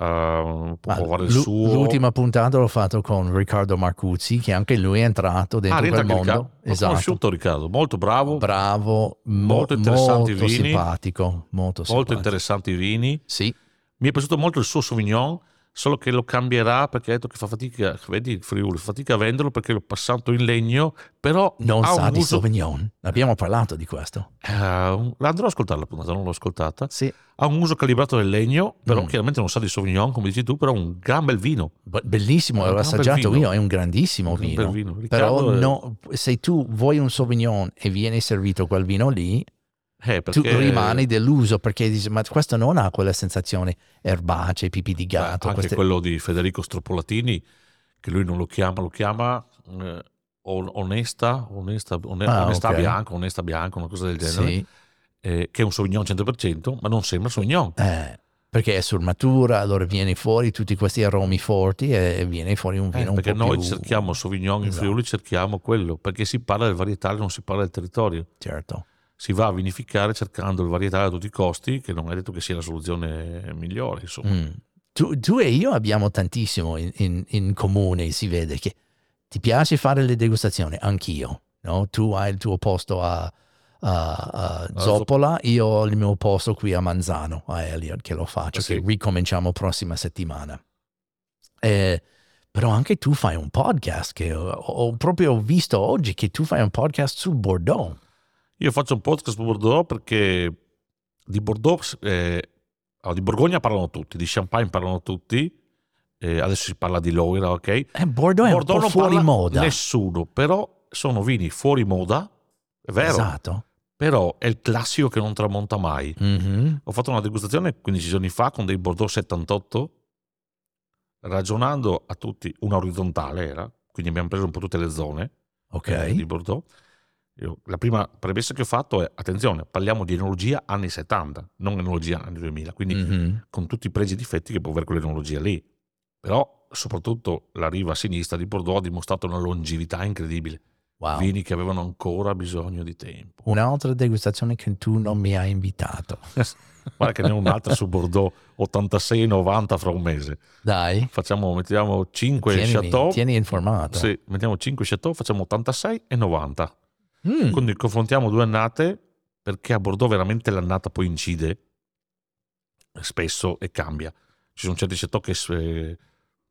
eh, può provare il suo L'ultima puntata l'ho fatto con Riccardo Marcuzzi, che anche lui è entrato dentro ah, quel mondo. Riccardo. L'ho Esatto. conosciuto Riccardo molto bravo Bravo, mo- Molto interessanti molto vini. simpatico, molto molto simpatico. interessanti vini Sì, mi è piaciuto molto il suo Sauvignon solo che lo cambierà perché ha detto che fa fatica vedi il Friuli fa fatica a venderlo perché l'ho passato in legno però non ha sa un di uso Sauvignon. Abbiamo parlato di questo. eh, un- andrò ad ascoltare la puntata non l'ho ascoltata Sì, ha un uso calibrato del legno, però Mm. chiaramente non sa di Sauvignon, come dici tu, però un gran bel vino. Be- bellissimo, Un l'ho assaggiato io, è un grandissimo Un gran vino. bel vino. Però è- no, se tu vuoi un Sauvignon e viene servito quel vino lì, eh, tu rimani deluso perché dici ma questo non ha quella sensazione erbacea, pipì di Beh, gatto. anche queste- quello di Federico Stroppolatini, che lui non lo chiama, lo chiama eh, on- onesta, onesta, one- Ah, onesta ok. bianca, onesta bianca, una cosa del genere, Sì, eh, che è un Sauvignon 100%, ma non sembra Sauvignon. eh, perché è sul matura, allora viene fuori tutti questi aromi forti e viene fuori un Eh, vino un perché noi più... cerchiamo Sauvignon in Esatto. Friuli, cerchiamo quello, perché si parla del varietale, non si parla del territorio. Certo. Si va a vinificare cercando il varietale a tutti i costi, che non è detto che sia la soluzione migliore, insomma. Mm. Tu, tu e io abbiamo tantissimo in, in- in comune, si vede che ti piace fare le degustazioni, anch'io. no? Tu hai il tuo posto a, a- a Zoppola, io ho il mio posto qui a Manzano, a Elliot, che lo faccio, Eh sì. che ricominciamo prossima settimana. Eh, però anche tu fai un podcast, che ho, ho proprio visto oggi che tu fai un podcast sul Bordeaux. Io faccio un podcast su Bordeaux perché di Bordeaux, eh, di Borgogna parlano tutti, di Champagne parlano tutti, eh, adesso si parla di Loira, ok? Eh, Bordeaux è un po' fuori moda. Nessuno, però sono vini fuori moda, è vero, Esatto. però è il classico che non tramonta mai. Mhm. Ho fatto una degustazione 15 giorni fa con dei Bordeaux 78, ragionando a tutti, una orizzontale era, quindi abbiamo preso un po' tutte le zone Ok. eh, di Bordeaux. La prima premessa che ho fatto è, attenzione, parliamo di enologia anni 70, non enologia anni 2000, quindi Mhm. con tutti i pregi e difetti che può avere quell'enologia lì. Però soprattutto la riva sinistra di Bordeaux ha dimostrato una longevità incredibile. Wow. Vini che avevano ancora bisogno di tempo. Un'altra degustazione che tu non mi hai invitato. (laughs) Guarda che ne ho un'altra su Bordeaux 86 e 90 fra un mese. Dai. Facciamo, mettiamo 5 Tienimi, chateau. tieni informato. Sì, mettiamo 5 chateau, facciamo 86 e 90. Mm. Quindi confrontiamo due annate perché a Bordeaux veramente l'annata poi incide spesso e cambia. Ci sono certi chateau che eh,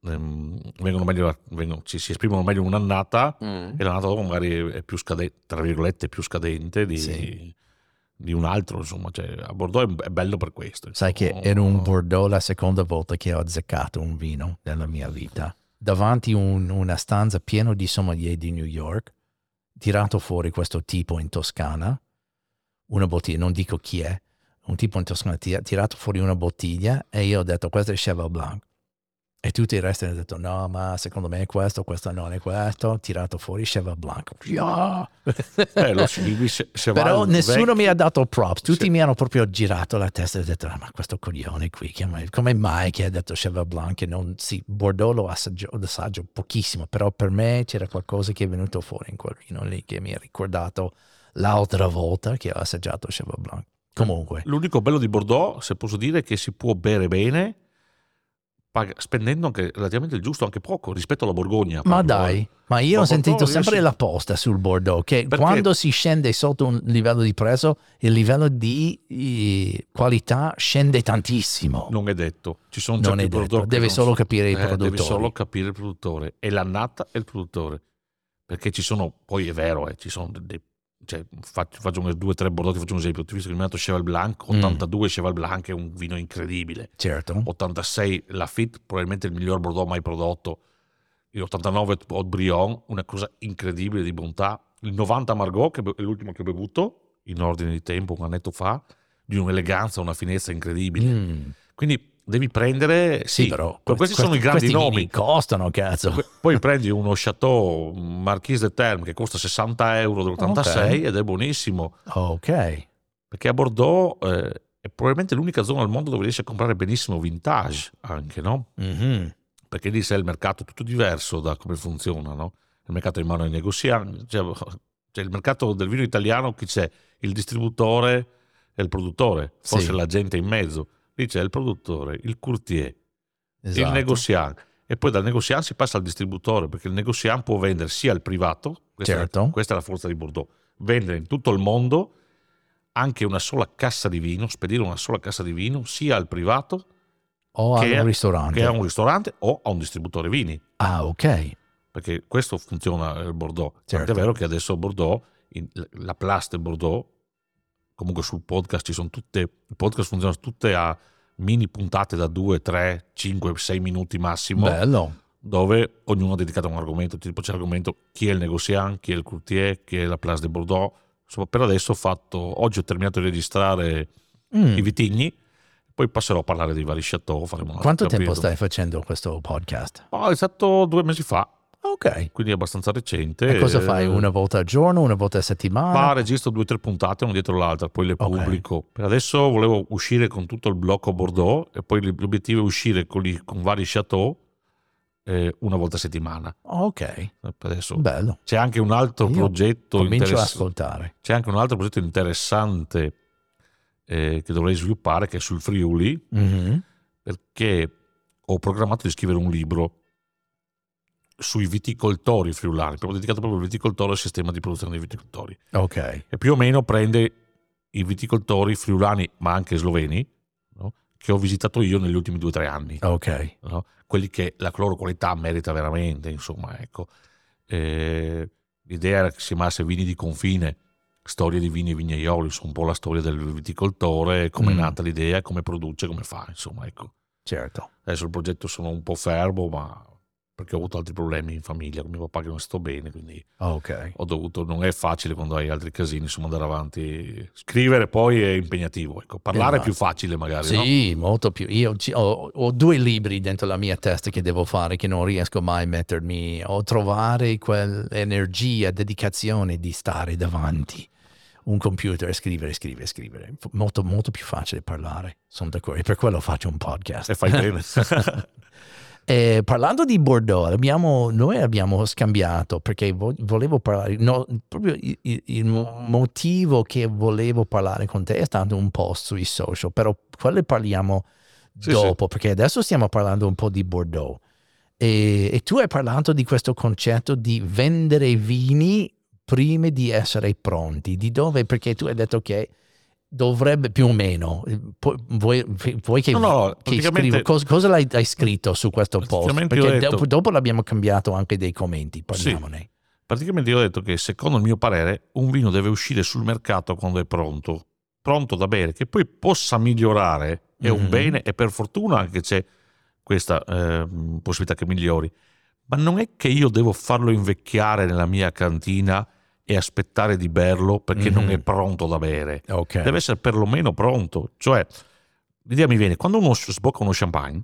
ehm, vengono meglio, vengono- ci si esprimono meglio un'annata Mm. e l'annata dopo magari è più scadente, tra virgolette, più scadente di, Sì. di un altro. Insomma, Cioè, a Bordeaux è, bello per questo. Sai che era un Bordeaux la seconda volta che ho azzeccato un vino nella mia vita. Davanti un- una stanza piena di sommelier di New York, tirato fuori questo tipo in Toscana, una bottiglia, non dico chi è, un tipo in Toscana ha tirato fuori una bottiglia e io ho detto questo è Cheval Blanc. E tutti i resti hanno detto no, ma secondo me è questo, questo non è questo, tirato fuori Cheval Blanc. Yeah! Eh, lo va Però nessuno vecchio- mi ha dato props, tutti Sì. mi hanno proprio girato la testa e detto, "Ah, ma questo coglione qui, come mai che ha detto Cheval Blanc? Che non, sì, Bordeaux lo assaggio, lo assaggio pochissimo, però per me c'era qualcosa che è venuto fuori in quel vino lì che mi ha ricordato l'altra volta che ho assaggiato Cheval Blanc. Comunque, L'unico bello di Bordeaux, se posso dire, è che si può bere bene pag- spendendo anche relativamente il giusto, anche poco rispetto alla Borgogna. ma proprio. dai, ma io Ma ho sentito sempre sì. la posta sul Bordeaux, che Perché- quando si scende sotto un livello di prezzo, il livello di eh, qualità scende tantissimo. Non è detto. Ci sono Non certi detto, Bordeaux che deve solo so- capire i eh, produttori. Devi solo capire il produttore. E l'annata e il produttore. Perché ci sono, poi è vero, eh, ci sono dei... Cioè, faccio, faccio due o tre Bordeaux, ti faccio un esempio. Ti ho visto che mi ha dato Cheval Blanc, Mm. 82 Cheval Blanc è un vino incredibile. Certo. 86 Lafitte, probabilmente il miglior Bordeaux mai prodotto. Il 89 Haut Brion, una cosa incredibile di bontà. Il 90 Margot, che è l'ultimo che ho bevuto, in ordine di tempo, un annetto fa, di un'eleganza, una finezza incredibile. Mm. Quindi devi prendere... Sì, Sì, però questi, questi, sono i grandi nomi. costano, cazzo. Poi prendi uno Chateau Marquise de Terme che costa 60 euro dell'86 Ok. ed è buonissimo. Ok. Perché a Bordeaux eh, è probabilmente l'unica zona al mondo dove riesci a comprare benissimo vintage anche, no? Mhm. perché lì sai il mercato è tutto diverso da come funziona, no? Il mercato in mano ai negozianti, cioè, cioè il mercato del vino italiano chi c'è? Il distributore e il produttore, forse Sì. la gente in mezzo. Lì c'è il produttore, il courtier, Esatto. il negoziante e poi dal negoziante si passa al distributore perché il negoziante può vendere sia al privato, questa, Certo. questa è la forza di Bordeaux, vendere in tutto il mondo anche una sola cassa di vino, spedire una sola cassa di vino sia al privato O che è- ristorante. che a un ristorante o a un distributore vini. Ah, ok. perché questo funziona il Bordeaux. Certo. Tant'è vero che adesso a Bordeaux, la Place de Bordeaux, comunque sul podcast ci sono tutte, il podcast funziona tutte a mini puntate da 2, 3, 5, 6 minuti massimo, Bello. dove ognuno ha dedicato a un argomento, tipo c'è l'argomento chi è il negoziant, chi è il courtier, chi è la Place de Bordeaux. Insomma, per adesso ho fatto, oggi ho terminato di registrare Mm. i vitigni, poi passerò a parlare dei vari chateau. Quanto tempo stai facendo questo podcast? Oh, è stato due mesi fa, Ok. quindi è abbastanza recente. E cosa Eh, fai? Una volta al giorno, una volta a settimana? Ma registro due o tre puntate, una dietro l'altra, poi le Ok. pubblico. Per adesso volevo uscire con tutto il blocco Bordeaux e poi l'obiettivo è uscire con, i- con vari chateau eh, una volta a settimana. Ok. Eh, adesso Bello. c'è anche un altro Io progetto ascoltare. c'è anche un altro progetto interessante eh, che dovrei sviluppare che è sul Friuli Mhm. perché ho programmato di scrivere un libro sui viticoltori friulani, proprio dedicato proprio al viticoltore e al sistema di produzione dei viticoltori. Ok. e più o meno prende i viticoltori friulani, ma anche sloveni, no? che ho visitato io negli ultimi due o tre anni, Ok. no? quelli che la loro qualità merita veramente, insomma, ecco. Eh, l'idea era che si chiamasse vini di confine, storie di vini e vignaioli, su un po' la storia del viticoltore, come Mm. è nata l'idea, come produce, come fa, insomma, ecco. Certo. Adesso il progetto sono un po' fermo, ma perché ho avuto altri problemi in famiglia con mio papà che non sto bene, quindi Ok. ho dovuto, non è facile quando hai altri casini, insomma, andare avanti. Scrivere poi è impegnativo, ecco. Parlare è più facile magari, no? Sì, molto più. Io ho, ho due libri dentro la mia testa che devo fare che non riesco mai a mettermi o trovare quell'energia, dedicazione di stare davanti un computer e scrivere, scrivere, scrivere. Molto, molto più facile parlare. Sono d'accordo. E per quello faccio un podcast. E fai bene. (laughs) (laughs) Eh, parlando di Bordeaux, abbiamo- noi abbiamo scambiato perché vo- volevo parlare, no, proprio il, il- il mo- motivo che volevo parlare con te è stato un post sui social, però quello parliamo Sì, dopo perché adesso stiamo parlando un po' di Bordeaux. E, e tu hai parlato di questo concetto di vendere vini prima di essere pronti. Di dove? Perché tu hai detto che dovrebbe più o meno. eh, Vuoi, vuoi che, No, no, che scrivo- cos- cosa l'hai, hai scritto su questo post? Perché detto- dopo, l'abbiamo cambiato anche dei commenti, parliamone. Praticamente io ho detto che secondo il mio parere un vino deve uscire sul mercato quando è pronto, pronto da bere, che poi possa migliorare è un Mhm. bene e per fortuna anche c'è questa ehm, possibilità che migliori. Ma non è che io devo farlo invecchiare nella mia cantina e aspettare di berlo perché non Mhm. è pronto da bere. Ok. Deve essere perlomeno pronto. Cioè, l'idea mi viene, quando uno sbocca uno champagne,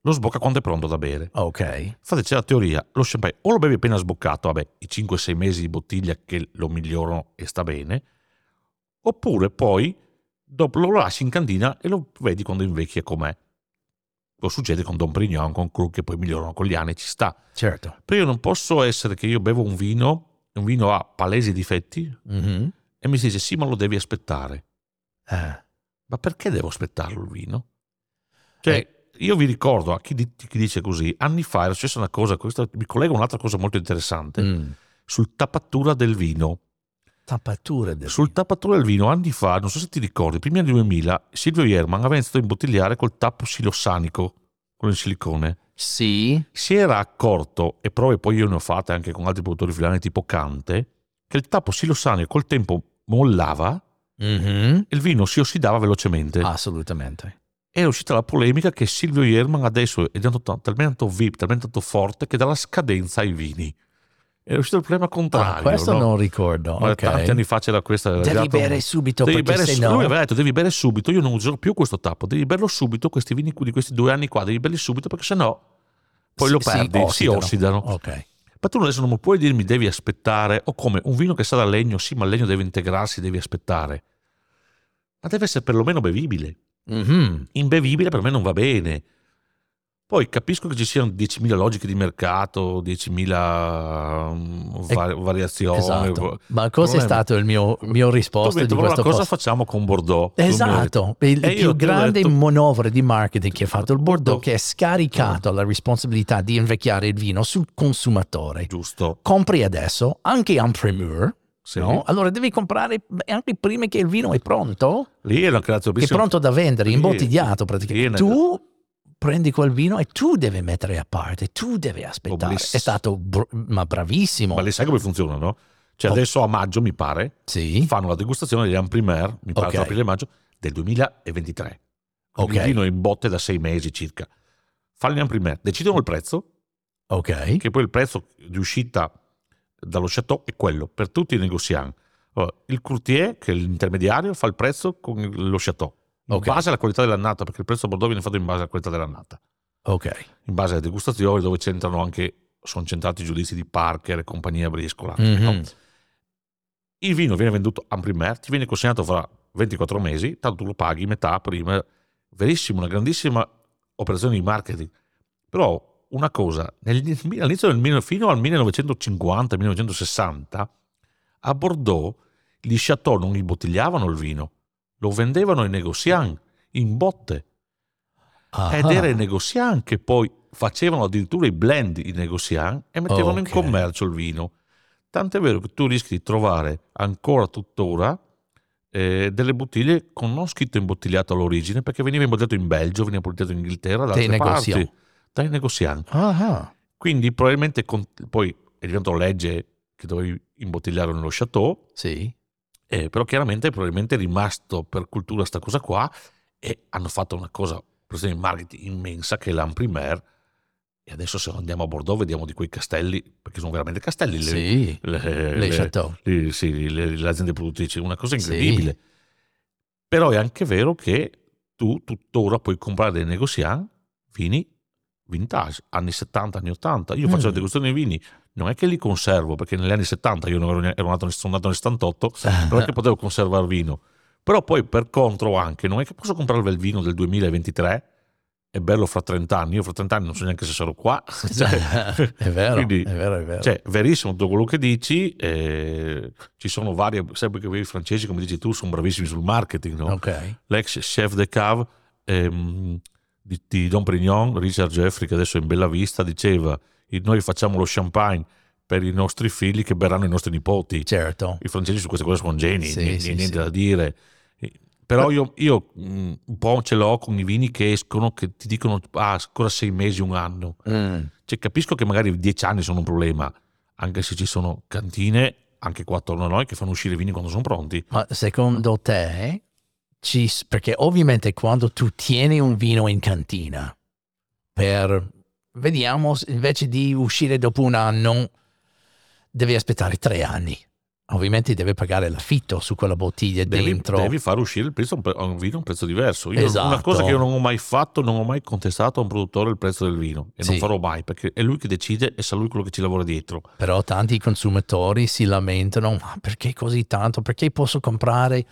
lo sbocca quando è pronto da bere. Ok. Infatti c'è la teoria, lo champagne o lo bevi appena sboccato, vabbè, i 5-6 mesi di bottiglia che lo migliorano e sta bene, oppure poi dopo lo lasci in cantina e lo vedi quando invecchia com'è. Lo succede con Don Prignon, con Krug, che poi migliorano con gli anni, ci sta. Certo. Però io non posso essere che io bevo un vino, un vino ha palesi difetti, Mhm. e mi si dice sì, ma lo devi aspettare. Eh, Ma perché devo aspettarlo il vino? Cioè, Eh. io vi ricordo a chi, di- chi dice così, anni fa era successa una cosa, questa mi collega a un'altra cosa molto interessante, mm. sul tappatura del vino. Tappatura del Sul tappatura del vino, anni fa, non so se ti ricordi, primi anni 2000, Silvio Ierman aveva iniziato a imbottigliare col tappo silossanico, quello in silicone. Sì. Si era accorto, e prove poi io ne ho fatte anche con altri produttori filani tipo Cante, che il tappo silossanico col tempo mollava Mhm. e il vino si ossidava velocemente. Assolutamente. è uscita la polemica che Silvio Ierman adesso è diventato ta- talmente tanto VIP, talmente tanto forte che dà la scadenza ai vini. È uscito il problema contrario. Ah, questo no? non ricordo. Ma ok. Tanti anni fa c'era questa. Devi arrivato- bere subito Devi bere se no... Lui aveva detto devi bere subito, io non userò più questo tappo, devi berlo subito, questi vini di questi due anni qua, devi berli subito perché sennò poi Si- lo si perdi, si ossidano. ossidano. Ok. Ma tu adesso non puoi dirmi devi aspettare, o come un vino che sa da legno, sì, ma il legno deve integrarsi, devi aspettare. Ma deve essere perlomeno bevibile Mhm. imbevibile per me non va bene. Poi capisco che ci siano 10.000 logiche di mercato, 10.000 mm, va- variazioni. Esatto. Ma cosa è stato il mio, mio risposta hai di detto, questo "Allora cosa post? facciamo con Bordeaux? Detto, Esatto, il E più grande detto- manovra di marketing che ha fatto il Bordeaux Bordeaux. che ha scaricato la responsabilità di invecchiare il vino sul consumatore. Giusto. Compri adesso anche en primeur, Sì. no? Allora devi comprare anche prima che il vino è pronto, Lì hanno creato che è pronto da vendere, imbottigliato praticamente. è Tu prendi quel vino e tu devi mettere a parte, tu devi aspettare. bliss. È stato br- ma bravissimo. Ma lì sai come funziona, no? Cioè Oh. adesso a maggio, mi pare, Sì, fanno la degustazione degli Amprimer, mi pare Ok. tra aprile e maggio, del 2023. Quindi Ok. Il vino è in botte da sei mesi circa. Fanno gli Amprimer, decidono il prezzo, ok. che poi il prezzo di uscita dallo chateau è quello per tutti i negozianti. Allora, il courtier, che è l'intermediario, fa il prezzo con lo chateau, in Ok. base alla qualità dell'annata, perché il prezzo a Bordeaux viene fatto in base alla qualità dell'annata, Ok. in base alle degustazioni dove c'entrano anche, sono centrati i giudizi di Parker e compagnia briscola. Mhm. no? Il vino viene venduto a primer, ti viene consegnato fra 24 mesi, tanto tu lo paghi metà prima. Verissimo, una grandissima operazione di marketing. Però una cosa, all'inizio del fino al 1950-1960, a Bordeaux gli chateau non imbottigliavano il vino, lo vendevano ai negozianti in botte. Ed Ah. era i negozianti che poi facevano addirittura i blend i negozianti e mettevano Ok. in commercio il vino. Tant'è vero che tu rischi di trovare ancora tuttora eh, delle bottiglie con non scritto imbottigliato all'origine perché veniva imbottigliato in Belgio, veniva imbottigliato in Inghilterra, da altre negozianti. parti, dai negozianti. Ah. Quindi probabilmente con- poi è diventato legge che dovevi imbottigliare nello chateau Sì. Eh, però chiaramente probabilmente è rimasto per cultura sta cosa qua e hanno fatto una cosa, per esempio in marketing immensa che è l'Amprimer e adesso se andiamo a Bordeaux vediamo di quei castelli, perché sono veramente castelli, le, Sì, le, le le- chateau. le- sì, le- le aziende produttrici, una cosa Sì. incredibile. Però è anche vero che tu tuttora puoi comprare dei negoziant vini vintage, anni 70, anni 80. Io faccio Mm. la degustazione dei vini, non è che li conservo, perché negli anni 70 io non ero, nato, sono nato nel 78, (laughs) non è che potevo conservare vino. Però poi per contro anche, non è che posso comprare il vino del 2023, è bello fra 30 anni, io fra 30 anni non so neanche se sarò qua. (laughs) Cioè, (laughs) è vero, quindi- è vero, è vero. cioè, verissimo tutto quello che dici, eh, ci sono varie, sempre che i francesi, come dici tu, sono bravissimi sul marketing, no? ok. L'ex chef de cave ehm, di, di Don Prignon, Richard Jeffrey, che adesso è in bella vista, diceva, "I- noi facciamo lo champagne per i nostri figli che berranno i nostri nipoti. Certo. I francesi su queste cose sono geni, Sì, niente, sì, niente sì. da dire. Però io, io, mh, un po' ce l'ho con i vini che escono, che ti dicono ah, ancora sei mesi, un anno. Mm. Cioè, capisco che magari dieci anni sono un problema, anche se ci sono cantine, anche qua attorno a noi, che fanno uscire i vini quando sono pronti. Ma secondo te, ci, perché ovviamente quando tu tieni un vino in cantina per, vediamo, invece di uscire dopo un anno, devi aspettare tre anni. Ovviamente devi pagare l'affitto su quella bottiglia Devi, dentro. devi far uscire il prezzo a un vino a un prezzo diverso. Io, Esatto. Una cosa che io non ho mai fatto, non ho mai contestato a un produttore il prezzo del vino e non Sì. farò mai perché è lui che decide e sa lui quello che ci lavora dietro. Però tanti consumatori si lamentano, ma perché così tanto? Perché posso comprare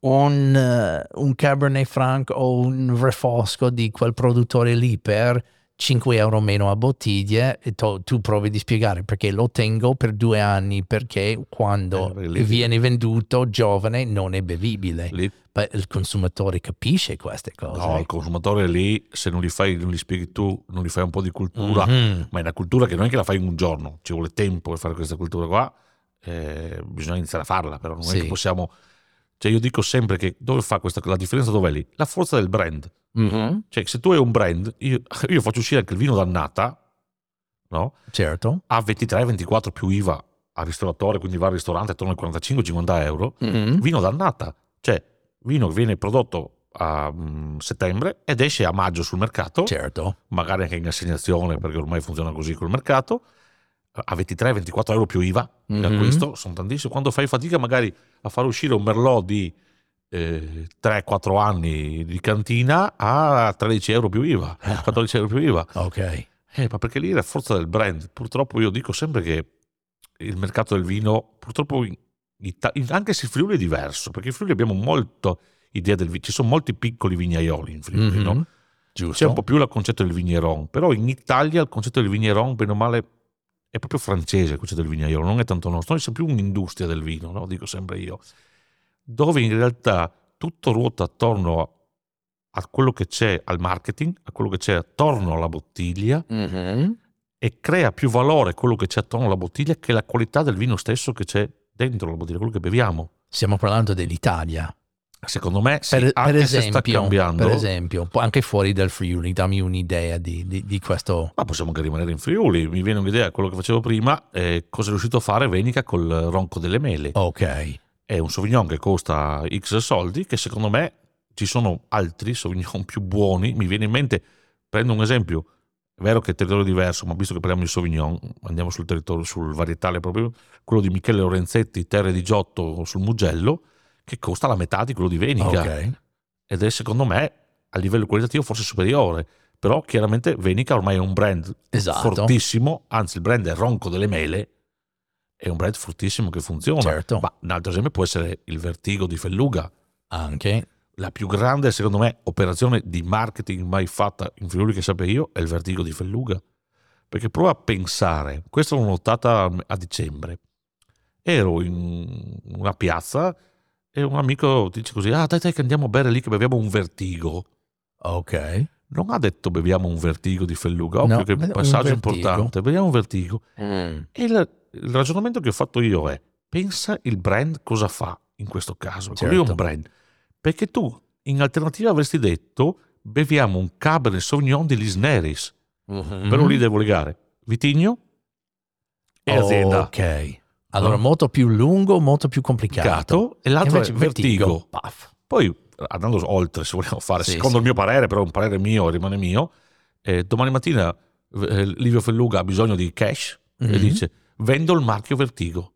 un, eh, un Cabernet Franc o un Refosco di quel produttore lì per 5 euro meno a bottiglie e to- tu provi di spiegare perché lo tengo per due anni perché quando Eh, viene venduto giovane non è bevibile. Lì, il consumatore capisce queste cose. no, il consumatore lì, se non li fai, non li spieghi tu, non li fai un po' di cultura, Mhm. ma è una cultura che non è che la fai in un giorno, ci vuole tempo per fare questa cultura qua, eh, bisogna iniziare a farla, però non Sì. è che possiamo... Cioè io dico sempre che dove fa questa, la differenza dov'è lì? La forza del brand. Mhm. Cioè se tu hai un brand, io, (laughs) io faccio uscire anche il vino dannata, no? Certo. a 23-24 più IVA al ristoratore, quindi va al ristorante attorno ai 45-50 euro, Mhm. vino dannata, cioè vino che viene prodotto a mm, settembre ed esce a maggio sul mercato, Certo. magari anche in assegnazione perché ormai funziona così col mercato, a 23-24 euro più IVA Mhm. l'acquisto, sono tantissimi. Quando fai fatica magari a far uscire un merlot di eh, 3-4 anni di cantina a 13 euro più IVA, 14 euro più IVA. Ok. Eh, ma perché lì è la forza del brand. Purtroppo io dico sempre che il mercato del vino, purtroppo in anche se il Friuli è diverso, perché in Friuli abbiamo molto idea del vino, ci sono molti piccoli vignaioli in Friuli, Mhm. no? Giusto. C'è un po' più il concetto del vigneron, però in Italia il concetto del vigneron, bene o male, è proprio francese il concetto del vignaiolo, non è tanto nostro. Noi siamo più un'industria del vino, no? dico sempre io, dove in realtà tutto ruota attorno a, a quello che c'è al marketing, a quello che c'è attorno alla bottiglia Mhm. e crea più valore quello che c'è attorno alla bottiglia che la qualità del vino stesso che c'è dentro la bottiglia, quello che beviamo. Stiamo parlando dell'Italia. Secondo me, sì, Per, per se sta esempio, cambiando, per esempio, anche fuori dal Friuli, dammi un'idea di, di- di questo. ma possiamo anche rimanere in Friuli. Mi viene un'idea, quello che facevo prima, eh, cosa è riuscito a fare Venica col ronco delle mele. Ok, È un Sauvignon che costa X soldi, che secondo me ci sono altri Sauvignon più buoni. Mi viene in mente, prendo un esempio, è vero che è territorio diverso, ma visto che parliamo di Sauvignon, andiamo sul territorio, sul varietale proprio, quello di Michele Lorenzetti, Terre di Giotto sul Mugello, che costa la metà di quello di Venica. ok. Ed è secondo me a livello qualitativo forse superiore. Però chiaramente Venica ormai è un brand Esatto. fortissimo, anzi il brand è Ronco delle Mele, è un brand fortissimo che funziona. Certo. Ma un altro esempio può essere il Vertigo di Felluga, Anche. la più grande, secondo me, operazione di marketing mai fatta in Friuli che sappia io è il Vertigo di Felluga. Perché prova a pensare, questa l'ho notata a dicembre, ero in una piazza e un amico dice così, ah dai dai che andiamo a bere lì che beviamo un Vertigo. Ok. Non ha detto beviamo un Vertigo di Felluga, ovvio No, che è un passaggio importante, beviamo un Vertigo. Mm. E il, il ragionamento che ho fatto io è, pensa il brand cosa fa in questo caso. Quello lì è Certo. un brand. Perché tu in alternativa avresti detto beviamo un Cabernet Sauvignon di Lisneris. Mhm. Però lì devo legare Vitigno e azienda. Ok. Allora, No? molto più lungo, molto più complicato. E l'altro Invece è vertigo. paf. Poi, andando oltre, se vogliamo fare, Sì, secondo sì. il mio parere, però un parere mio rimane mio, eh, domani mattina eh, Livio Felluga ha bisogno di cash e Mhm. dice vendo il marchio Vertigo.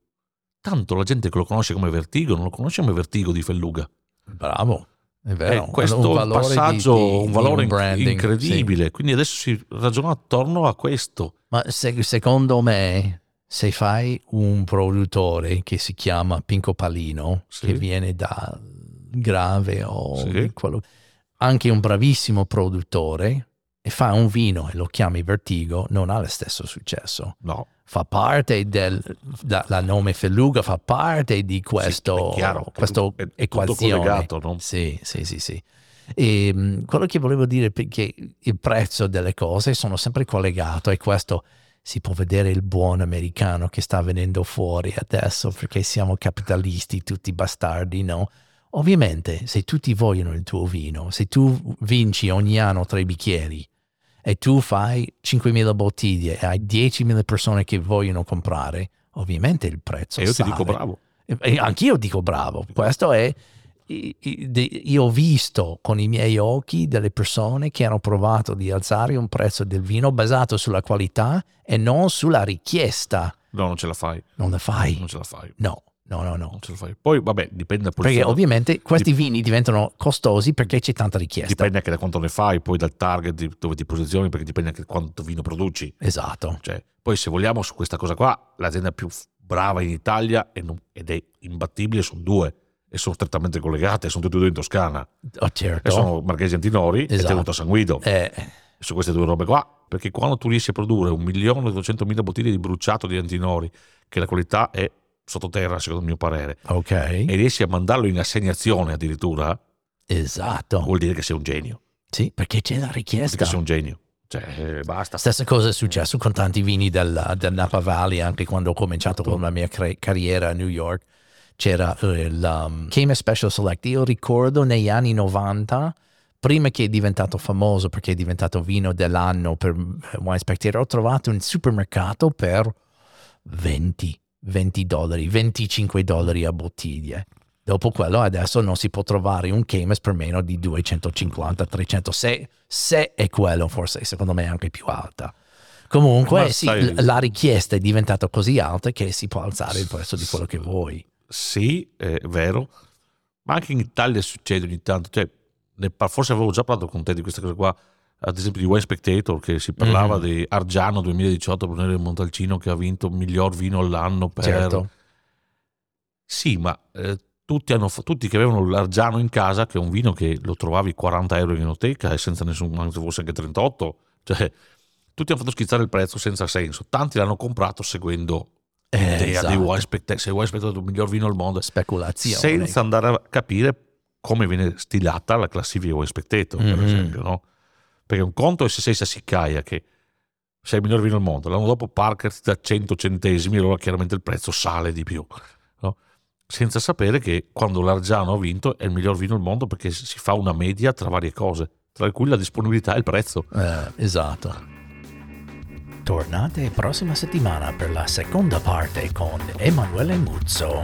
Tanto la gente che lo conosce come Vertigo non lo conosce come Vertigo di Felluga. Bravo, è Eh, vero. questo un è un valore di- passaggio, di- un valore inc- branding, incredibile. Quindi adesso si ragiona attorno a questo. sì. Ma se- secondo me, se fai un produttore che si chiama Pinco Palino, Sì. che viene da Grave o Sì. quello, anche un bravissimo produttore, e fa un vino e lo chiami Vertigo, non ha lo stesso successo. No, Fa parte del da- la nome Felluga, fa parte di questo, è chiaro questo è tutto equazione. collegato, no? Sì, sì, sì, sì. E, mh, quello che volevo dire è che il prezzo delle cose sono sempre collegato e questo si può vedere il buon americano che sta venendo fuori adesso perché siamo capitalisti tutti bastardi, no? Ovviamente se tutti vogliono il tuo vino, se tu vinci ogni anno tre bicchieri e tu fai 5.000 bottiglie e hai 10.000 persone che vogliono comprare, ovviamente il prezzo e io ti sale. dico bravo. E anch'io dico bravo. Questo è. Io ho visto con i miei occhi delle persone che hanno provato di alzare un prezzo del vino basato sulla qualità e non sulla richiesta. No, non ce la fai. Non la fai. Non ce la fai. No, no, no, no. Non ce la fai. Poi, vabbè, dipende dal Perché ovviamente questi vini diventano costosi perché c'è tanta richiesta. Dipende anche da quanto ne fai, poi dal target dove ti posizioni, perché dipende anche da quanto vino produci. Esatto. Cioè, poi se vogliamo su questa cosa qua, l'azienda più brava in Italia non- ed è imbattibile sono due e sono strettamente collegate, sono tutte e due in Toscana. Oh, E certo. sono Marchesi Antinori e Esatto. Tenuto San Guido. Eh, Su queste due robe qua. Perché quando tu riesci a produrre un milione e duecentomila bottiglie di bruciato di Antinori, che la qualità è sottoterra, secondo il mio parere, ok. e riesci a mandarlo in assegnazione addirittura, Esatto. vuol dire che sei un genio. Sì, perché c'è la richiesta. che sei un genio. Cioè, eh, basta. Stessa cosa è successo con tanti vini del, del Napa Valley, anche quando ho cominciato con la mia cre- carriera a New York. C'era eh, il um, Cayman Special Select. Io ricordo negli anni 90, prima che è diventato famoso perché è diventato vino dell'anno per eh, Wine Spectator, ho trovato un supermercato per 20, 20 dollari, 25 dollari a bottiglie. Dopo quello adesso non si può trovare un Camus per meno di 250, 300, se, se è quello forse secondo me è anche più alta. Comunque sì, la richiesta è diventata così alta che si può alzare il prezzo di quello che vuoi. Sì, è vero, ma anche in Italia succede ogni tanto. Cioè, forse avevo già parlato con te di questa cosa qua, ad esempio di Wine Spectator, che si parlava Mhm. di Argiano 2018, Brunello Montalcino, che ha vinto miglior vino all'anno per... Certo. Sì, ma eh, tutti, hanno tutti che avevano l'Argiano in casa, che è un vino che lo trovavi 40 euro in enoteca e senza nessun, anzi forse anche 38, cioè tutti hanno fatto schizzare il prezzo senza senso. Tanti l'hanno comprato seguendo Eh, esatto. Wine Spectator, se Spectator è il miglior vino al mondo, Speculazione. senza andare a capire come viene stilata la classifica Wine Spectator, per Mhm. esempio, no? Perché un conto è se sei Sassicaia, che sei il miglior vino al mondo, l'anno dopo Parker ti dà 100 centesimi, allora chiaramente il prezzo sale di più, no? Senza sapere che quando l'Argiano ha vinto è il miglior vino al mondo perché si fa una media tra varie cose, tra cui la disponibilità e il prezzo. Eh, esatto. Tornate prossima settimana per la seconda parte con Emanuele Muzzo.